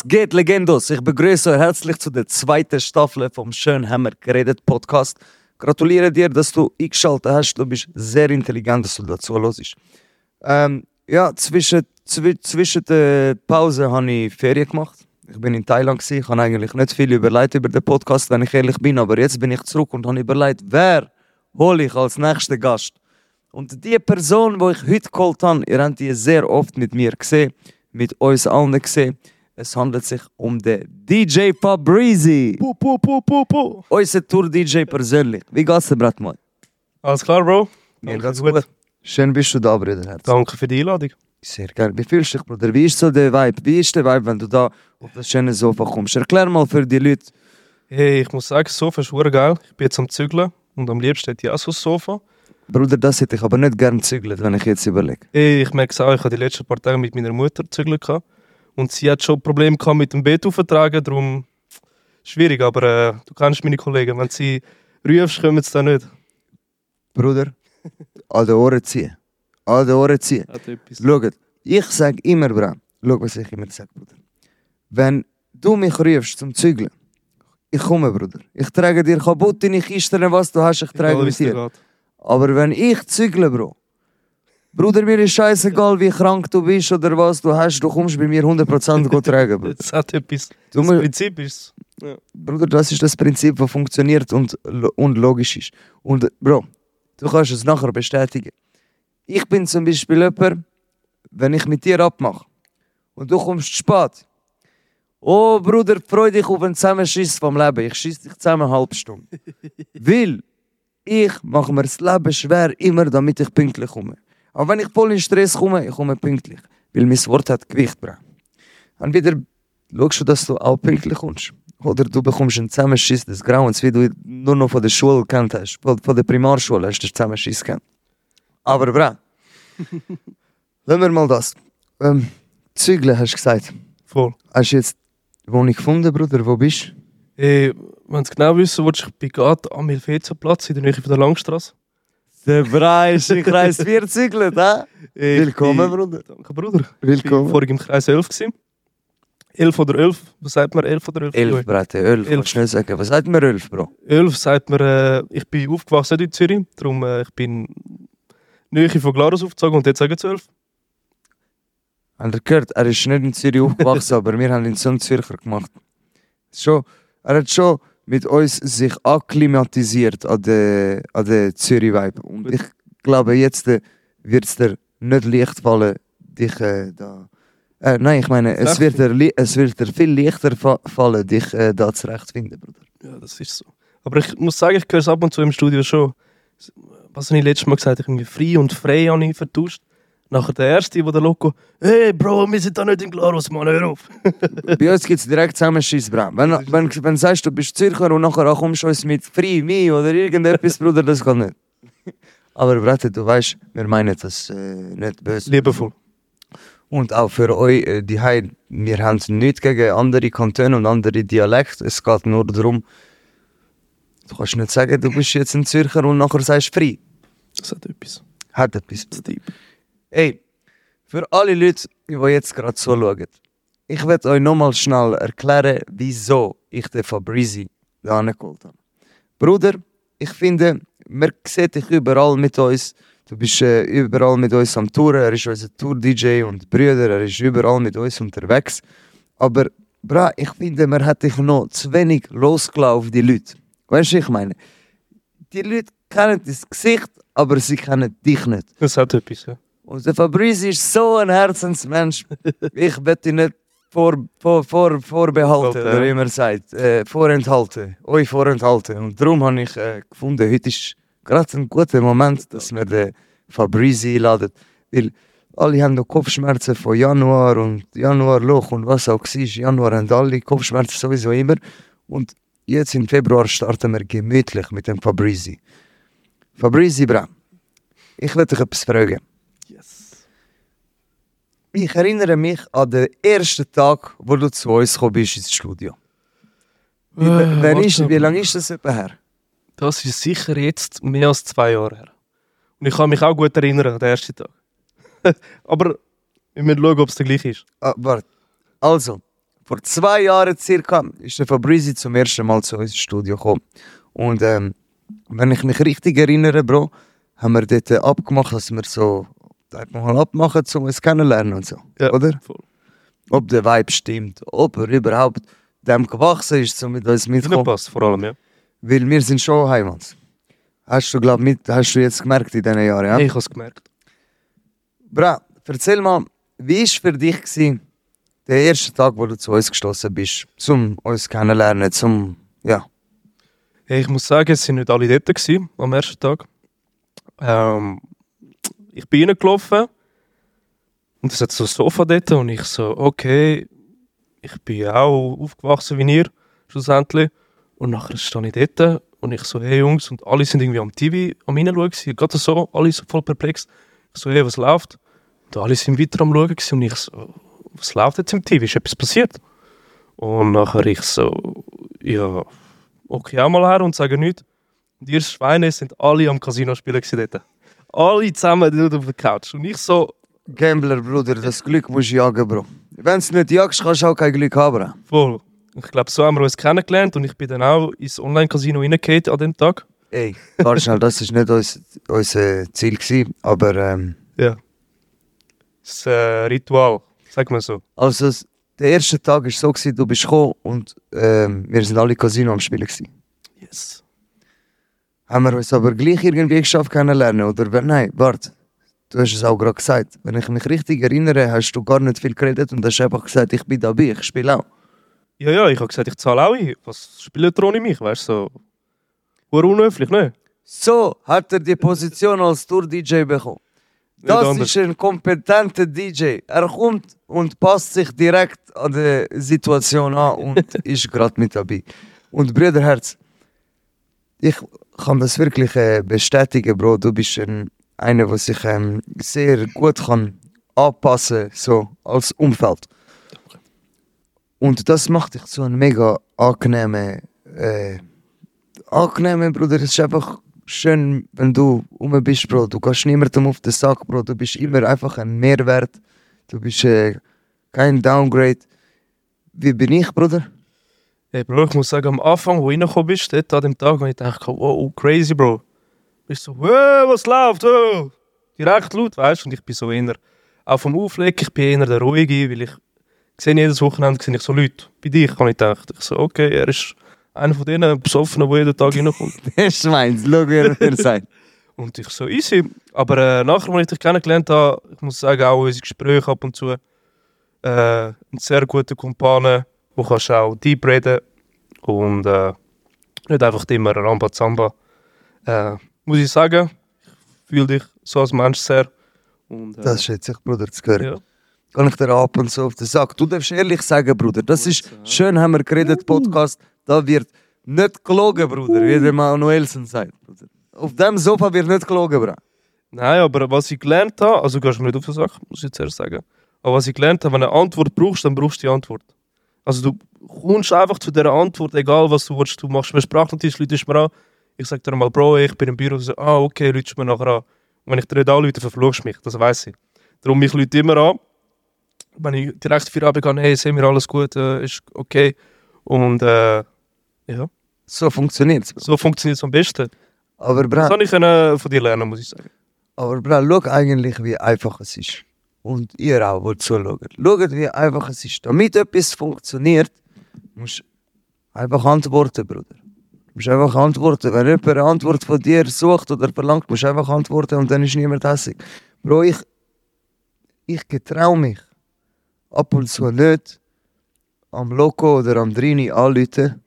Was geht, Legendos? Ich begrüße euch herzlich zu der zweiten Staffel vom Schön Hammer geredet Podcast. Gratuliere dir, dass du eingeschaltet hast. Du bist sehr intelligent, dass du dazu hörst. Ähm, ja, zwischen, zwi zwischen der Pause habe ich Ferien gemacht. Ich bin in Thailand. Ich habe eigentlich nicht viel überlegt über den Podcast, wenn ich ehrlich bin. Aber jetzt bin ich zurück und habe überlegt, wer hole ich als nächsten Gast. Und die Person, die ich heute geholt habe, ihr habt die sehr oft mit mir gesehen, mit uns allen gesehen. Es handelt sich um den DJ Fabrizi. Puh, puh, puh, puh, puh. Unser Tour-DJ persönlich. Wie geht's dir, Bratmann? Alles klar, Bro? Mir Danke, geht's gut. gut. Schön bist du da, Bruder. Herz. Danke für die Einladung. Sehr geil. Wie fühlst du dich, Bruder? Wie ist so der Vibe? Wie ist der Vibe, wenn du da auf das schöne Sofa kommst? Erklär mal für die Leute. Hey, ich muss sagen, das Sofa ist geil. Ich bin jetzt am Zügeln und am liebsten hätte ich auch so ein Sofa. Bruder, das hätte ich aber nicht gern zügelt, wenn ich jetzt überlege. Hey, ich merke es auch, ich habe die letzten paar Tage mit meiner Mutter zügeln gehabt. Und sie hat schon Probleme gehabt mit dem Bett auftragen, darum schwierig. Aber äh, du kennst meine Kollegen, wenn sie rufst, kommen sie da nicht. Bruder, an den Ohren ziehen. An den Ohren ziehen. Schaut, ich sage immer, Bra, schau, was ich immer sage, Bruder. Wenn du mich rufst zum Zügeln, ich komme, Bruder. Ich trage dir kaputt deine Kisten, was du hast, ich trage mit dir. Aber wenn ich zügle, Bro, Bruder, mir ist scheißegal, wie krank du bist oder was du hast, du kommst bei mir 100% gut tragen, Bruder. Das hat etwas. Du Das Prinzip ist Bruder, das ist das Prinzip, das funktioniert und, und logisch ist. Und Bro, du kannst es nachher bestätigen. Ich bin zum Beispiel jemand, wenn ich mit dir abmache und du kommst zu spät. Oh Bruder, freu dich auf einen Zusammenschiss vom Leben. Ich schieß dich zusammen eine halbe Stunde. Weil ich mache mir das Leben schwer, immer damit ich pünktlich komme. Aber wenn ich voll in Stress komme, ich komme pünktlich. Weil mein Wort hat Gewicht, Bro. Und wieder schaust du, dass du auch pünktlich kommst. Oder du bekommst einen Zusammenschiss des Grauens, wie du nur noch von der Schule kennt hast. Von, der Primarschule hast du den Zusammenschiss kennt. Aber bra, lassen wir mal das. Ähm, Zügeln hast du gesagt. voll. Hast du jetzt die Wohnung gefunden, Bruder? Wo bist du? Hey, wenn du genau wissen willst, ich bin gerade am Helvetia-Platz in der Nähe von der Langstrasse. Der Bra ist in Kreis 4 zügelt, hä? Willkommen, Bruder. Danke, Bruder. Ich war Willkommen. vorhin im Kreis 11. Gewesen. 11 oder 11? Was sagt man? 11 oder 11? Elf, Brate, elf. Elf. Kannst du nicht sagen. Was sagt mir elf, Bro? 11 sagt man, äh, ich bin aufgewachsen in Zürich, darum äh, ich bin Nähe von Glarus aufgezogen und jetzt sagen sie 11. Habt ihr gehört? Er ist nicht in Zürich aufgewachsen, aber wir haben ihn zum Zürcher gemacht. Schon, er hat schon mit uns sich akklimatisiert an den, an den Zürich-Vibe. Und ich glaube, jetzt äh, wird es dir nicht leicht fallen, dich äh, da... Äh, nein, ich meine, es wird, dir, es wird dir viel leichter fa fallen, dich äh, da zurechtfinden, Bruder. Ja, das ist so. Aber ich muss sagen, ich höre es ab und zu im Studio schon. Was habe ich letztes Mal gesagt? Ich irgendwie frei und frei habe ich vertauscht. Nachher der Erste, wo der Loco, hey Bro, wir sind da nicht in Glarus, Mann, hör auf. Bei uns gibt es direkt Zusammenschiss, Bram. Wenn, wenn, wenn du sagst, du bist Zürcher und nachher kommst du uns mit Free, Me oder irgendetwas, Bruder, das kann nicht. Aber Brate, du weißt, wir meinen das äh, nicht böse. Liebevoll. Und auch für euch, äh, die Heim, wir haben nichts gegen andere Kantone und andere Dialekte. Es geht nur darum, du kannst nicht sagen, du bist jetzt ein Zürcher und nachher sagst Free. Das hat etwas. Hat etwas. Das ist deep. Ey, für alle Leute, die jetzt gerade zuschauen, ich werde euch nochmal schnell erklären, wieso ich den Fabrizi da angeholt habe. Bruder, ich finde, man sieht dich überall mit uns. Du bist äh, überall mit uns am Touren. Er ist unser Tour-DJ und Brüder. Er ist überall mit uns unterwegs. Aber, bra, ich finde, man hat dich noch zu wenig losgelassen auf die Leute. Weißt du, ich meine, die Leute kennen das Gesicht, aber sie kennen dich nicht. Das hat etwas, ja. Und der Fabrice ist so ein Herzensmensch. ich werde ihn nicht vor, vor, vor, vorbehalten, oder wie man sagt. Äh, vorenthalten. Euch vorenthalten. Und darum habe ich äh, gefunden, heute ist gerade ein guter Moment, dass wir den Fabrice einladen. Weil alle haben noch Kopfschmerzen von Januar und Januarloch und was auch war. Januar haben alle Kopfschmerzen sowieso immer. Und jetzt im Februar starten wir gemütlich mit dem Fabrice. Fabrice, Bra, ich will dich etwas fragen. Ich erinnere mich an den ersten Tag, wo du zu uns gekommen bist ins Studio. Wie, Äh, ist, wie lange ist das etwa her? Das ist sicher jetzt mehr als zwei Jahre her. Und ich kann mich auch gut erinnern an den ersten Tag. Aber wir müssen schauen, ob es der gleiche ist. Ah, warte. Also, vor zwei Jahren circa ist der Fabrizi zum ersten Mal zu uns ins Studio gekommen. Und ähm, wenn ich mich richtig erinnere, Bro, haben wir dort abgemacht, dass wir so einfach mal abmachen, um uns kennenlernen und so. Ja, Oder? voll. Ob der Vibe stimmt, ob er überhaupt dem gewachsen ist, um mit uns mitzukommen. passt, vor allem, ja. Weil wir sind schon Heimat. Hast du, glaub, mit, hast du jetzt gemerkt in diesen Jahren, ja? Ich habe es gemerkt. Bra, erzähl mal, wie war für dich gewesen, der erste Tag, wo du zu uns gestoßen bist, zum uns kennenlernen, zum, ja. Ich muss sagen, es waren nicht alle dort gewesen, am ersten Tag. Ähm, ich bin reingelaufen und es hat so ein Sofa dort und ich so, okay, ich bin auch aufgewachsen wie ihr, schlussendlich. Und nachher stehe ich dort und ich so, hey Jungs, und alle sind irgendwie am TV am Hineinschauen gewesen, gerade so, alle so voll perplex. Ich so, hey, was läuft? Und alle sind weiter am Schauen und ich so, was läuft jetzt im TV? Ist etwas passiert? Und nachher ich so, ja, okay, auch mal her und sage nichts. Und ihr Schweine sind alle am Casino spielen dort. Alle zusammen dort auf der Couch. Und ich so, Gambler, Bruder, das Glück musst du jagen, Bro. Wenn du nicht jagst, kannst du auch kein Glück haben, voll. Ich glaube, so haben wir uns kennengelernt und ich bin dann auch ins Online-Casino reingehauen an dem Tag. Ey, warte schnell, das war nicht uns, unser Ziel, gewesen, aber ähm, Ja. Das äh, Ritual, sag mal so. also, es- der erste Tag war so, gewesen, du bist gekommen und ähm, wir sind alle Casino am Spielen. Gewesen. Yes. Haben wir uns aber gleich irgendwie geschafft kennenlernen, oder? Nein, warte. Du hast es auch gerade gesagt. Wenn ich mich richtig erinnere, hast du gar nicht viel geredet und hast einfach gesagt, ich bin dabei, ich spiele auch. Ja, ja, ich habe gesagt, ich zahle auch ein. Was spielt ihr ohne mich, weißt du? So. Unhöflich, ne? So hat er die Position als Tour-DJ bekommen. Das ist ein kompetenter DJ. Er kommt und passt sich direkt an die Situation an und ist gerade mit dabei. Und Brüderherz, ich kann das wirklich äh, bestätigen, Bro. Du bist ein, einer, der sich ähm, sehr gut kann anpassen so als Umfeld. Und das macht dich zu einem mega angenehmen, äh, angenehmen Bruder. Es ist einfach schön, wenn du rum bist, Bro. Du gehst niemandem auf den Sack, Bro. Du bist immer einfach ein Mehrwert. Du bist äh, kein Downgrade. Wie bin ich, Bruder? Hey Bro, ich muss sagen, am Anfang, wo du reingekommen bist, dort an dem Tag, habe ich gedacht, wow, crazy, Bro. Bist so, wow, was läuft? Oh. Direkt laut, weißt du? Und ich bin so eher, auch vom Auflegen, ich bin eher der Ruhige, weil ich sehe jedes Wochenende sehe ich so Leute. Bei dir habe ich gedacht, ich so, okay, er ist einer von denen Besoffenen, der jeden Tag reinkommt. Der Schweins, schau, wie er sagt. Und ich so, easy. Aber äh, nachher, als ich dich kennengelernt habe, ich muss sagen, auch unsere Gespräche ab und zu, äh, ein sehr guter Kumpane, wo kannst du auch deep reden und äh, nicht einfach immer Rambazamba. Äh, muss ich sagen, ich fühle dich so als Mensch sehr. Und, äh, Das schätze ich, Bruder, zu hören. ja. Kann ich dir ab und zu auf den Sack. Du darfst ehrlich sagen, Bruder, das ist schön, haben wir geredet, Podcast. Da wird nicht gelogen, Bruder, wie der Manuelsen sagt. Bruder. Auf dem Sofa wird nicht gelogen, Bro. Nein, aber was ich gelernt habe, also gehst du mir nicht auf den Sack, muss ich jetzt erst sagen. Aber was ich gelernt habe, wenn du eine Antwort brauchst, dann brauchst du die Antwort. Also du kommst einfach zu dieser Antwort, egal was du willst. Du machst mir Sprachnotiz, läutest mir an. Ich sag dir mal, Bro, ich bin im Büro. Sagst, ah, okay, läutest mir nachher an. Und wenn ich dir nicht anrufe, verfluchst du mich, das weiß ich. Darum, ich lüte immer an. Wenn ich direkt für Abend gehe, hey, sehen wir alles gut, äh, ist okay. Und äh, ja, So funktioniert es. so funktioniert es am besten. Aber, Das Bro, kann ich äh, von dir lernen, muss ich sagen. aber Bro, schau eigentlich, wie einfach es ist. Und ihr auch, die zuschaut. Schaut, wie einfach es ist. Damit etwas funktioniert, musst du einfach antworten, Bruder. Du musst einfach antworten. Wenn jemand eine Antwort von dir sucht oder verlangt, musst du einfach antworten und dann ist niemand hässig. Bro, ich, ich getraue mich ab und zu nicht am Loco oder am Drini anrufen,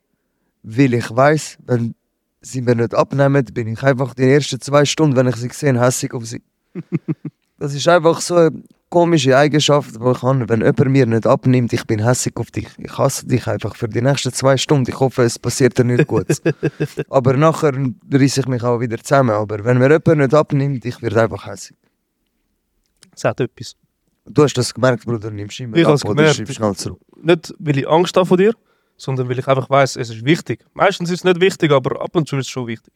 weil ich weiß, wenn sie mir nicht abnehmen, bin ich einfach die ersten zwei Stunden, wenn ich sie sehe, hässig auf sie. das ist einfach so komische Eigenschaft, die ich habe. Wenn jemand mir nicht abnimmt, ich bin hässig auf dich. Ich hasse dich einfach für die nächsten zwei Stunden. Ich hoffe, es passiert dir nicht gut. Aber nachher reiße ich mich auch wieder zusammen. Aber wenn mir jemand nicht abnimmt, ich werde einfach hässig. Sagt etwas. Du hast das gemerkt, Bruder, nimmst immer Ich ab oder gemerkt. schreibst schnell zurück. Nicht, weil ich Angst habe vor dir, sondern weil ich einfach weiß, es ist wichtig. Meistens ist es nicht wichtig, aber ab und zu ist es schon wichtig.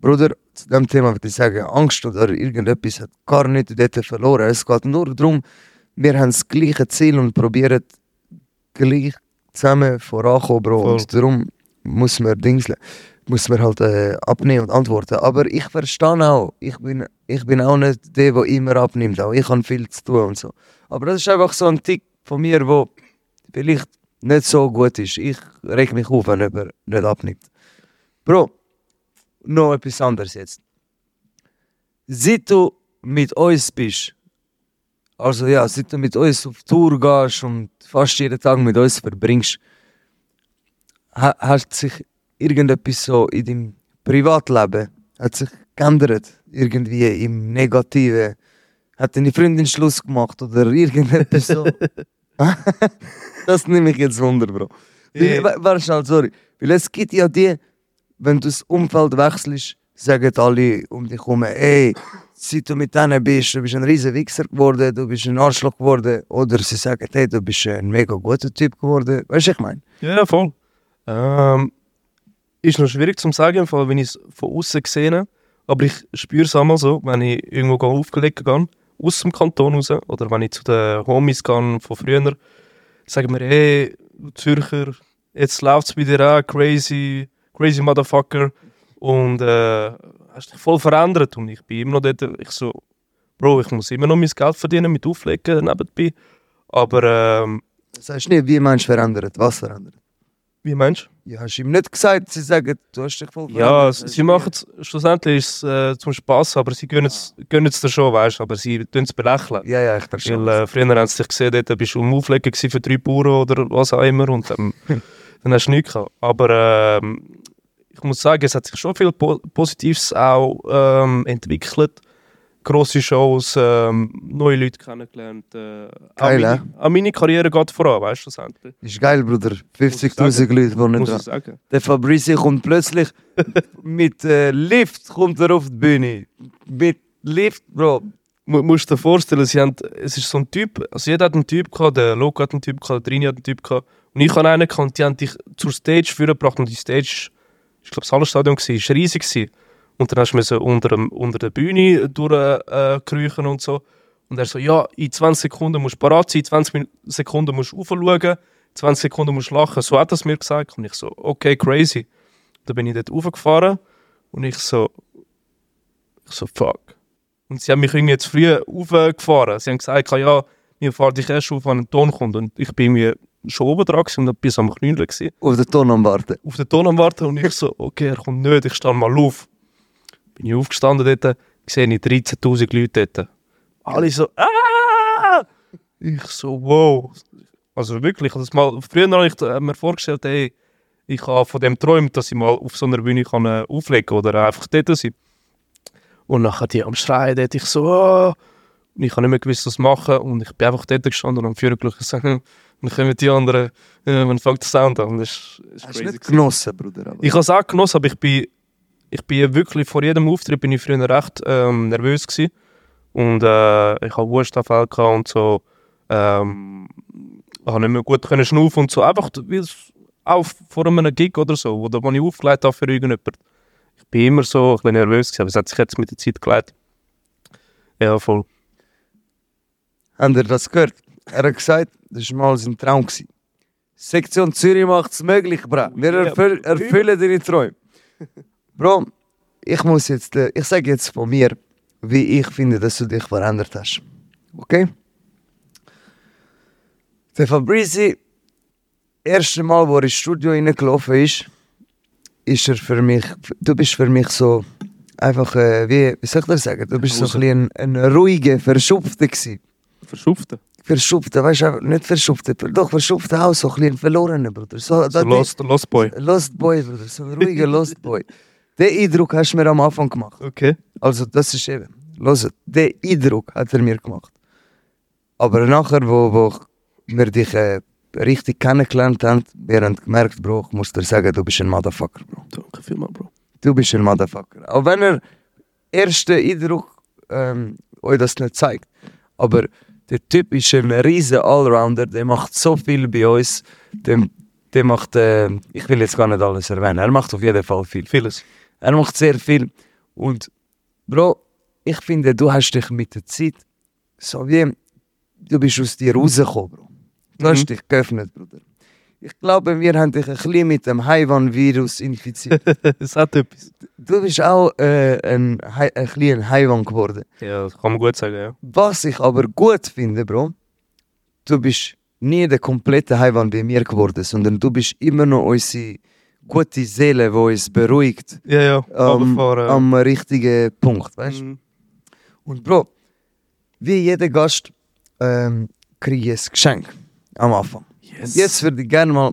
Bruder, zu dem Thema würde ich sagen, Angst oder irgendetwas hat gar nicht dort verloren. Es geht nur darum, wir haben das gleiche Ziel und probieren gleich zusammen vorankommen, Bro. Voll. Und darum muss man Dingsle, muss man halt äh, abnehmen und antworten. Aber ich verstehe auch, ich bin, ich bin auch nicht der, der immer abnimmt. Auch ich habe viel zu tun und so. Aber das ist einfach so ein Tick von mir, wo vielleicht nicht so gut ist. Ich reg mich auf, wenn jemand nicht abnimmt. Bro, noch etwas anderes jetzt. Seit du mit uns bist, also ja, seit du mit uns auf Tour gehst und fast jeden Tag mit uns verbringst, ha hat sich irgendetwas so in deinem Privatleben hat sich geändert? Irgendwie im Negativen? Hat deine Freundin Schluss gemacht oder irgendetwas so? das nehme ich jetzt wunder, Bro. Weil- Warte schnell, sorry. Weil es gibt ja die, wenn du das Umfeld wechselst, sagen alle um dich herum, ey, seit du mit denen bist, du bist ein riesen Wichser geworden, du bist ein Arschloch geworden. Oder sie sagen, hey, du bist ein mega guter Typ geworden. Weißt du, ich meine? Ja, voll. Ähm, ist noch schwierig zu sagen, wenn ich es von außen sehe. Aber ich spüre es einmal so, wenn ich irgendwo aufgelegt gehe, aus dem Kanton raus, oder wenn ich zu den Homies gehe von früher, sagen wir, hey, Zürcher, jetzt läuft es bei dir auch, crazy, crazy Motherfucker. Und äh, hast dich voll verändert. Und ich bin immer noch dort, ich so, Bro, ich muss immer noch mein Geld verdienen mit Auflegen nebenbei. Aber, ähm, Das sagst du nicht, wie meinst du verändert? Was verändert? wie meinst du? Ja, hast du ihm nicht gesagt, sie sagen, du hast dich voll Ja, verändert. s- sie machen es, schlussendlich ist es äh, zum Spaß, aber sie gönnen es dir schon, weißt du, aber sie tun es belächeln. Ja, ja, ich verstehe. Weil äh, früher haben sie dich gesehen, dort bist du am Auflegen für drei Bauern oder was auch immer und ähm, dann hast du nichts gehabt. Aber ähm, ich muss sagen, es hat sich schon viel po Positives auch ähm, entwickelt. Grosse Shows, ähm, neue Leute kennengelernt. Äh, Geil, auch, meine, auch meine Karriere geht voran, weißt du, schlussendlich. ist geil, Bruder. Muss ich 50.000 sagen. Leute wohnen Muss sagen. Der Fabrizi kommt plötzlich mit äh, Lift kommt er auf die Bühne. Mit Lift, Bro. mu musst dir vorstellen, sie haben, es ist so ein Typ, also jeder hat einen Typ gehabt, der Loco hat einen Typ gehabt, der Trini hat einen Typ gehabt und ich habe einen und die haben dich zur Stage vorgebracht und die Stage, ich glaube das Hallenstadion war, ist riesig und dann du müssen unter, unter der Bühne durchkriechen und so und er so, ja, in 20 Sekunden musst du parat sein, 20 Min- Sekunden musst du aufschauen, 20 Sekunden musst du lachen, so hat er es mir gesagt und ich so, okay, crazy. Dann bin ich dort raufgefahren und ich so, ich so, fuck. Und sie haben mich irgendwie zu früh aufgefahren. Sie haben gesagt, ja, wir fahren dich erst auf, wenn ein Ton kommt. Und ich bin irgendwie schon oben dran und bis am gewesen, Auf den Ton am Warten. auf den Ton am Warten. Und ich so, okay, er kommt nicht, ich stehe mal auf. Bin ich aufgestanden dort, sehe ich 13'000 Leute dort. Alle so, ah! Ich so, wow. Also wirklich, das mal, früher habe ich äh, mir vorgestellt, ey, ich habe von dem geträumt, dass ich mal auf so einer Bühne kann, äh, auflegen kann oder einfach dort sein. Und nachher die am Schreien dort, ich so, ah! Und ich habe nicht mehr gewusst, was machen. Und ich bin einfach dort gestanden und am Führerglück gesagt, hm, dann kommen die anderen, äh, man fängt der Sound an. Das ist, das ist Hast du crazy. nicht genossen, Bruder? Aber. Ich habe es auch genossen, aber ich bin, ich bin wirklich vor jedem Auftritt bin ich früher recht ähm, nervös gewesen. Und äh, ich habe Wurstanfälle und so. Ähm, ich habe nicht mehr gut können schnaufen und so. Einfach wie es auch vor einem Gig oder so, wo, wo ich aufgelegt habe für irgendjemanden. Ich bin immer so ein bisschen nervös gewesen, aber es hat sich jetzt mit der Zeit gelegt. Ja, voll. Habt ihr das gehört? Er hat gesagt, das war mal sein Traum. Gewesen. Sektion Zürich macht es möglich, Bro. Wir erfüll erfüllen deine Träume. Bro, ich muss jetzt, äh, ich sage jetzt von mir, wie ich finde, dass du dich verändert hast. Okay? Der Fabrizi, erste Mal, wo er ins Studio reingelaufen ist, ist er für mich, du bist für mich so, einfach, äh, wie, wie soll ich das sagen? Du bist so ein, bisschen ein, ein ruhiger, verschupfter gewesen Verschuften. verschupfte, weißt du, nicht verschupfte, doch verschupfte auch so ein bisschen verlorener, Bruder. So, So Lost, Lost Boy. Lost Boy, Bruder, so ein ruhiger Lost Boy. Den Eindruck hast du mir am Anfang gemacht. Okay. Also, das ist eben, hört, den Eindruck hat er mir gemacht. Aber nachher, wo, wo wir dich äh, richtig kennengelernt haben, wir haben gemerkt, Bro, ich muss dir sagen, du bist ein Motherfucker, Bro. Danke vielmals, Bro. Du bist ein Motherfucker. Auch wenn er erste Eindruck ähm, euch das nicht zeigt. Aber der Typ ist ein riesen Allrounder, der macht so viel bei uns. Der, der macht, äh, ich will jetzt gar nicht alles erwähnen, er macht auf jeden Fall viel. Vieles. Er macht sehr viel. Und Bro, ich finde, du hast dich mit der Zeit so wie, du bist aus dir rausgekommen, Bro. Du Mhm. hast dich geöffnet, Bruder. Ich glaube, wir haben dich ein bisschen mit dem Haiwan-Virus infiziert. Es hat etwas. du bist auch äh, ein, ein bisschen Haiwan geworden. Ja, das kann man gut sagen, ja. Was ich aber gut finde, Bro, du bist nie der komplette Haiwan wie mir geworden, sondern du bist immer noch unsere gute Seele, die uns beruhigt Ja, ja. am, runterfahren. am richtigen Punkt, weißt du? Mhm. Und Bro, wie jeder Gast ähm, kriege ich ein Geschenk am Anfang. Yes. Und jetzt würde ich gerne mal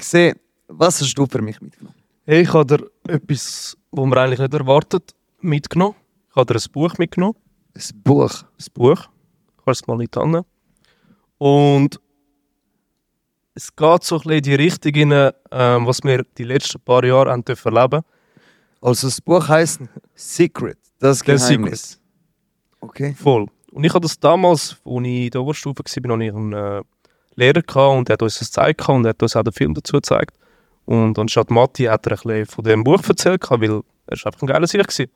sehen, was hast du für mich mitgenommen? Hey, ich habe dir etwas, was man eigentlich nicht erwartet, mitgenommen. Ich habe dir ein Buch mitgenommen. Ein Buch. Ein Buch. Ich kann es mal nicht an. Und es geht so ein bisschen in die Richtung rein, ähm, was wir die letzten paar Jahre haben dürfen erleben. Also das Buch heißt Secret, das The Geheimnis. Okay. Voll. Und ich habe das damals, als ich in der Oberstufe war, noch einen äh, Lehrer gehabt und er hat uns das gezeigt und er hat uns auch den Film dazu gezeigt. Und anstatt Matti hat er ein bisschen von dem Buch erzählt, weil er ist einfach ein geiler Sicht war.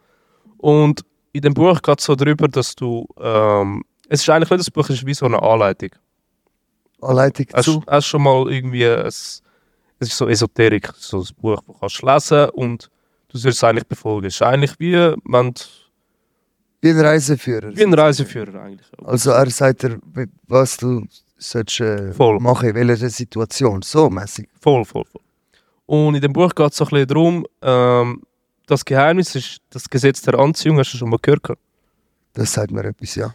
Und in dem Buch geht es so darüber, dass du, ähm, es ist eigentlich nicht das Buch, es ist wie so eine Anleitung. Anleitung Hast zu. hast schon mal irgendwie, ein, es ist so Esoterik, so ein Buch, das kannst du lesen und du sollst es eigentlich befolgen. Es ist eigentlich wie, wenn Wie ein Reiseführer. wie ein Reiseführer eigentlich. Also er sagt dir, was du sollst, äh, Voll. machen, in welcher Situation. So mäßig. Voll, voll, voll. Und in dem Buch geht es so ein bisschen darum, ähm, das Geheimnis ist das Gesetz der Anziehung, hast du schon mal gehört? Das sagt mir etwas, ja.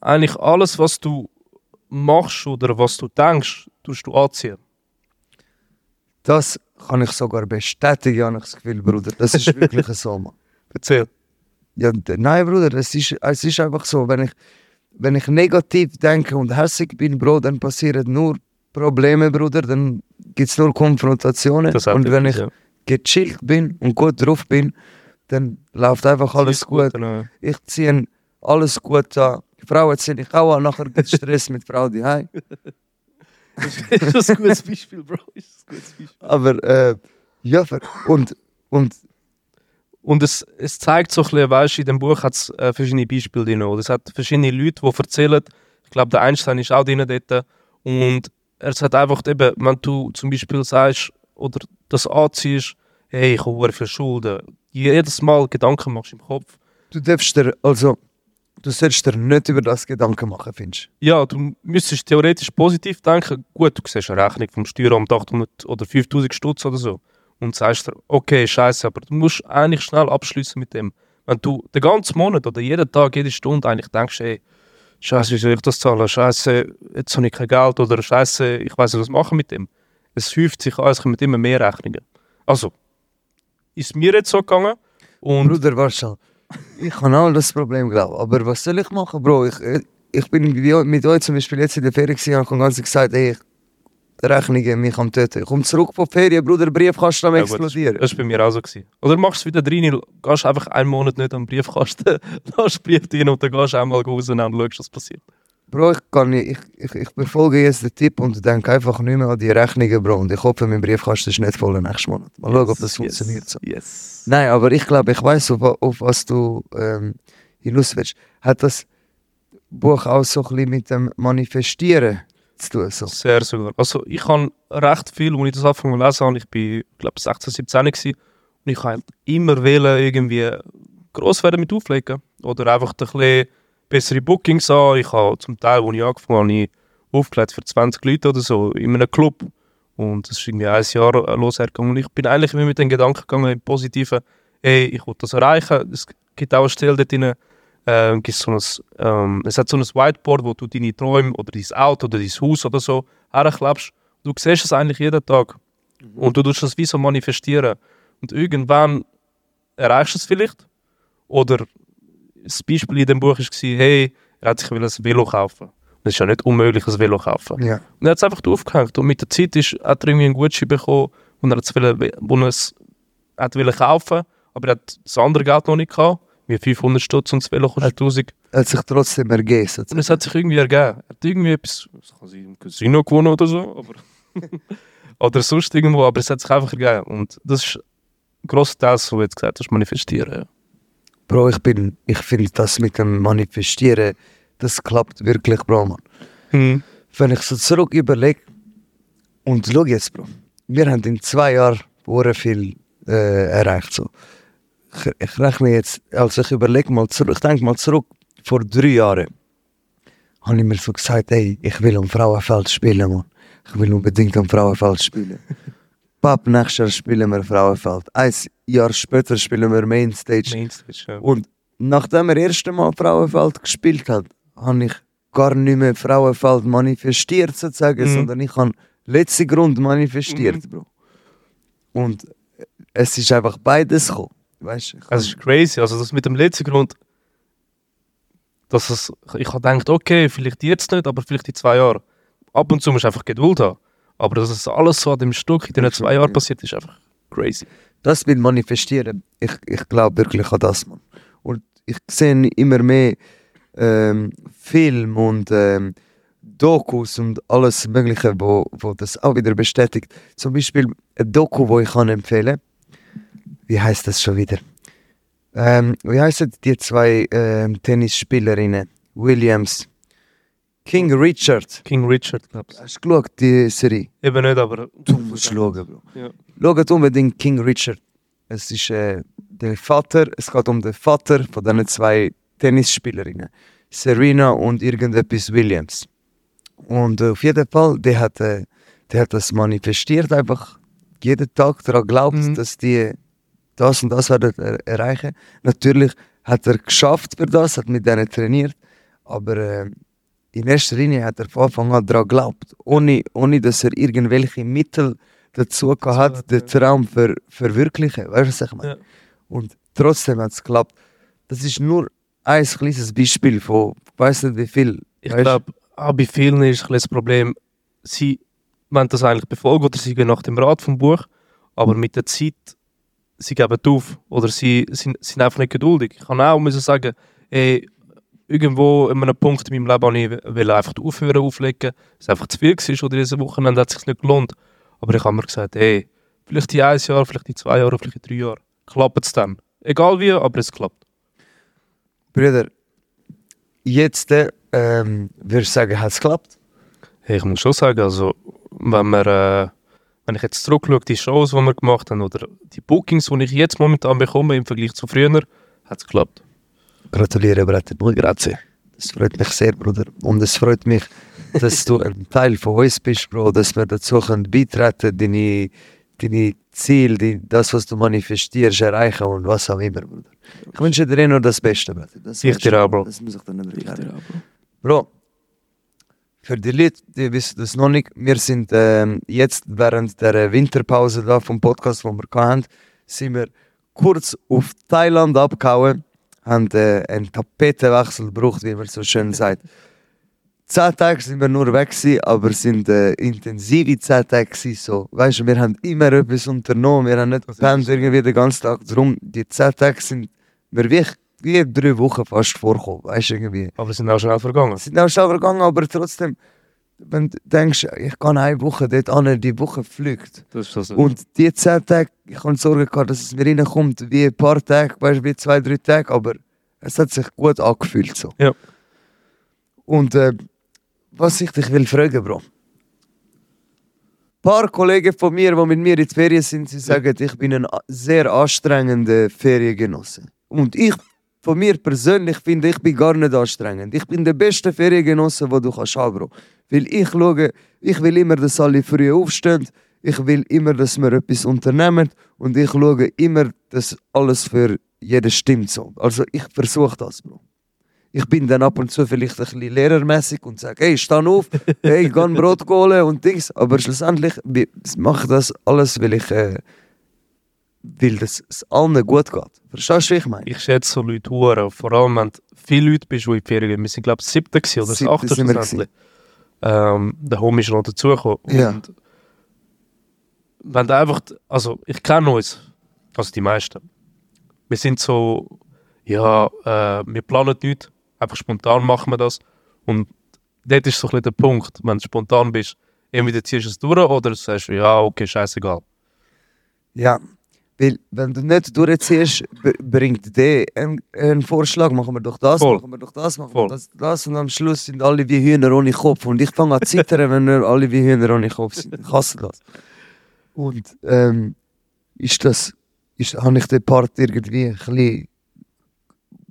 Eigentlich alles, was du machst oder was du denkst, tust du anziehen. Das kann ich sogar bestätigen, habe ich das Gefühl, Bruder. Das ist wirklich so, Mann. Erzähl. Ja, nein, Bruder, es ist, es ist einfach so, wenn ich, wenn ich negativ denke und hässig bin, Bro, dann passieren nur Probleme, Bruder, dann gibt es nur Konfrontationen. Und wenn ich etwas, gechillt bin und gut drauf bin, dann läuft einfach ja. alles gut. dann, äh, Ich ziehe alles gut an. Frauen ziehe ich auch an, nachher gibt es Stress mit Frau die ist das ein gutes Beispiel, Bro? Ist das ein gutes Beispiel? Aber äh, ja, und, und Und es, es zeigt so ein bisschen, weißt du, in dem Buch hat es äh, verschiedene Beispiele drin. Es hat verschiedene Leute, die erzählen, ich glaube, der Einstein ist auch drin dort. Und er sagt einfach eben, wenn du zum Beispiel sagst oder das anziehst, hey, ich habe viele Schulden. Jedes Mal Gedanken machst im Kopf. du darfst dir, also, du sollst dir nicht über das Gedanken machen, findest Ja, du müsstest theoretisch positiv denken. Gut, du siehst eine Rechnung vom Steueramt 800 oder 5000 Stutz oder so. Und sagst dir, okay, scheiße, aber du musst eigentlich schnell abschließen mit dem. Wenn du den ganzen Monat oder jeden Tag, jede Stunde eigentlich denkst, ey, scheiße, wie soll ich das zahlen? Scheiße, jetzt habe ich kein Geld oder scheiße, ich weiß nicht, was machen mit dem. Es häuft sich an, es kommen immer mehr Rechnungen. Also, ist mir jetzt so gegangen. Und Bruder, warte. Ich habe auch das Problem, glaube Aber was soll ich machen, Bro? Ich, äh, ich bin mit euch zum Beispiel jetzt in der Ferien und habe ganz gesagt, ey, ich, Rechnungen mich am töten. Ich komme zurück von Ferien, Bruder, Briefkasten am Ja, gut, explodieren. Das war bei mir auch so. Gewesen. Oder machst du wieder rein, gehst einfach einen Monat nicht am Briefkasten, lässt Brief rein und dann gehst du einmal raus und schaust, was passiert. Bro, ich, kann nicht, ich, ich, ich befolge jetzt den Tipp und denke einfach nicht mehr an die Rechnungen, Bro. Und ich hoffe, mein Briefkasten ist nicht voll nächsten Monat. Mal schauen, ob das funktioniert. So. Yes. Nein, aber ich glaube, ich weiß, auf, auf was du ähm, hinaus willst. Hat das Buch auch so ein bisschen mit dem Manifestieren zu tun? So? Sehr sogar. Also ich habe recht viel, als ich das angefangen lesen habe, ich bin, glaube 16, 17 gewesen, und ich halt immer wählen, irgendwie gross werden mit Auflegen. Oder einfach ein bisschen bessere Bookings an. Ich habe zum Teil, als ich angefangen habe, ich aufgelegt für 20 Leute oder so in einem Club. Und das ist irgendwie ein Jahr los hergegangen. Und ich bin eigentlich immer mit den Gedanken gegangen, im Positiven, hey, ich will das erreichen. Es gibt auch eine Stelle dort drin, äh, so ein, ähm, es hat so ein Whiteboard, wo du deine Träume oder dein Auto oder dein Haus oder so herklebst. Du siehst es eigentlich jeden Tag. Und du tust das wie so manifestieren. Und irgendwann erreichst du es vielleicht. Oder das Beispiel in dem Buch war, hey, er hat sich will ein Velo kaufen. Es ist ja nicht unmöglich, ein Velo zu kaufen. Ja. Und er hat es einfach aufgehängt. Und mit der Zeit ist, hat er irgendwie einen Gutschein bekommen, und er wollen- wo er es hat wollen kaufen aber er hat das andere Geld noch nicht gehabt. Wie 500 Stutz und das Velo kostet 1000. Hat sich trotzdem ergeben. Und es hat sich irgendwie ergeben. Er hat irgendwie etwas, es kann sein, im Casino gewonnen oder so, aber oder sonst irgendwo, aber es hat sich einfach ergeben. Und das ist grosstenteils, so wie du jetzt gesagt hast, manifestieren. Ja. Bro, ich bin, ich finde das mit dem Manifestieren, das klappt wirklich, Bro, man. Hm. Wenn ich so zurück überlege, Und schau jetzt, Bro. Wir haben in zwei Jahren sehr viel äh, erreicht. So. Ich, rechne jetzt, also ich überlege mal zurück, ich denke mal zurück, vor drei Jahren habe ich mir so gesagt, ey, ich will am Frauenfeld spielen, Mann. Ich will unbedingt am Frauenfeld spielen. Pap, nächstes Jahr spielen wir Frauenfeld. Ein Jahr später spielen wir Mainstage. Mainstage, ja. Und nachdem er das erste Mal Frauenfeld gespielt hat, habe ich gar nicht mehr Frauenfeld manifestiert, sozusagen, Mhm. sondern ich habe letzten Grund manifestiert, Bro. Und es ist einfach beides gekommen. Weißt ich Es ist crazy. Also das mit dem letzten Grund, dass es, ich habe gedacht, okay, vielleicht jetzt nicht, aber vielleicht in zwei Jahren. Ab und zu musst du einfach Geduld haben. Aber dass es alles so an dem Stück in diesen zwei Jahren passiert, ist einfach crazy. das mit Manifestieren, ich, ich glaube wirklich an das, Mann. Und ich sehe immer mehr ähm, Film und ähm, Dokus und alles Mögliche, wo, wo das auch wieder bestätigt. Zum Beispiel ein Doku, wo ich kann empfehlen Wie heißt das schon wieder? Ähm, wie heißen die zwei ähm, Tennisspielerinnen? Williams. King Richard. King Richard, glaubst Hast du geschaut, die Serie? du? Eben nicht, aber... Du musst schauen, Bro. Ja. Schaut unbedingt King Richard. Es ist äh, der Vater, es geht um den Vater von diesen zwei Tennisspielerinnen. Serena und irgendetwas Williams. Und äh, auf jeden Fall, der hat, äh, der hat das manifestiert, einfach jeden Tag daran glaubt, Mhm. dass die das und das werden er erreichen. Natürlich hat er geschafft für das, hat mit denen trainiert, aber äh, in erster Linie hat er von Anfang an daran geglaubt, ohne, ohne dass er irgendwelche Mittel dazu gehabt hat, den. Traum ver verwirklichen. Weißt du, was ich meine? Ja. Und trotzdem hat es geklappt. Das ist nur ein kleines Beispiel von, ich weiß nicht wie viel. Ich glaube, auch bei vielen ist das Problem, sie wollen das eigentlich befolgen oder sie gehen nach dem Rat vom Buch, aber mit der Zeit, sie geben auf oder sie sind, sind einfach nicht geduldig. Ich kann auch müssen sagen, ey, irgendwo an einem Punkt in meinem Leben habe ich will einfach aufhören auflegen, es einfach zu viel war oder diese Wochenende hat es sich nicht gelohnt. Aber ich habe mir gesagt, ey, vielleicht in ein Jahr, vielleicht in zwei Jahren, vielleicht in drei Jahren, klappt es dann. Egal wie, aber es klappt. Brüder, jetzt ähm, würde ich sagen, hat es geklappt. Hey, ich muss schon sagen, also, wenn, wir, äh, wenn ich jetzt zurückschaue, die Shows, die wir gemacht haben, oder die Bookings, die ich jetzt momentan bekomme im Vergleich zu früher, hat es geklappt. Gratuliere, Bruder. Nur grazie. Das freut mich sehr, Bruder. Und es freut mich, dass du ein Teil von uns bist, Bro, dass wir dazu können beitreten, deine, deine Ziele, die, das, was du manifestierst, erreichen und was auch immer, Bruder. Ich wünsche dir eh nur das Beste, Bruder. Das Ich dir auch, Bro. Das muss ich dir nicht erklären. Bro, für die Leute, die wissen das noch nicht, wir sind ähm, jetzt während der Winterpause da vom Podcast, wo wir hatten, sind wir kurz auf Thailand abgehauen, haben äh, einen Tapetenwechsel gebraucht, wie man so schön sagt. Zehn Tage sind wir nur weg gewesen, aber es sind äh, intensive zehn Tage gewesen, so. Weißt du, wir haben immer etwas unternommen, wir haben nicht gepennt irgendwie den ganzen Tag. Darum, die zehn Tage sind wir wie, wie drei Wochen fast vorgekommen, weißt irgendwie. Aber es sind auch schnell vergangen. Es sind auch schon vergangen, aber trotzdem, wenn du denkst, ich kann eine Woche dort an, die Woche fliegt. Das ist das. Und die zehn Tage, ich habe Sorge gehabt, dass es mir reinkommt wie ein paar Tage, weißt wie zwei, drei Tage, aber es hat sich gut angefühlt so. Ja. Und äh, was ich dich will fragen, Bro. Ein paar Kollegen von mir, die mit mir in die Ferien sind, sie sagen, ich bin ein sehr anstrengender Feriengenosse. Und ich von mir persönlich finde, ich bin gar nicht anstrengend. Ich bin der beste Feriengenosse, den du kannst haben, Bro. Weil ich schaue, ich will immer, dass alle früh aufstehen. Ich will immer, dass wir etwas unternehmen. Und ich schaue immer, dass alles für jeden stimmt. So. Also ich versuche das, Bro. Ich bin dann ab und zu vielleicht ein bisschen lehrermäßig und sage, hey, steh auf, hey, kann Brot holen und Dings. Aber schlussendlich mache ich das alles, weil ich äh, dass es allen gut geht. Verstehst du, wie ich meine? Ich schätze so Leute hure, vor allem wenn du viele Leute bist, die in die Ferien gehen. Wir sind glaube ich siebte oder das Siebte achte schlussendlich. Ähm, der Homie ist noch dazugekommen. Ja. Und wenn du einfach, also ich kenne uns, also die meisten. Wir sind so, ja, äh, wir planen nichts, einfach spontan machen wir das. Und dort ist so ein bisschen der Punkt, wenn du spontan bist, entweder ziehst du es durch oder du sagst, ja, okay, scheißegal. Ja, Weil, wenn du nicht durchziehst, bringt der einen, Vorschlag, machen wir doch das, Voll. machen wir doch das, machen Voll. wir das, das und am Schluss sind alle wie Hühner ohne Kopf. Und ich fange an zu zittern, wenn wir alle wie Hühner ohne Kopf sind. Ich hasse das. Und ähm, ist das, ist, habe ich den Part irgendwie ein bisschen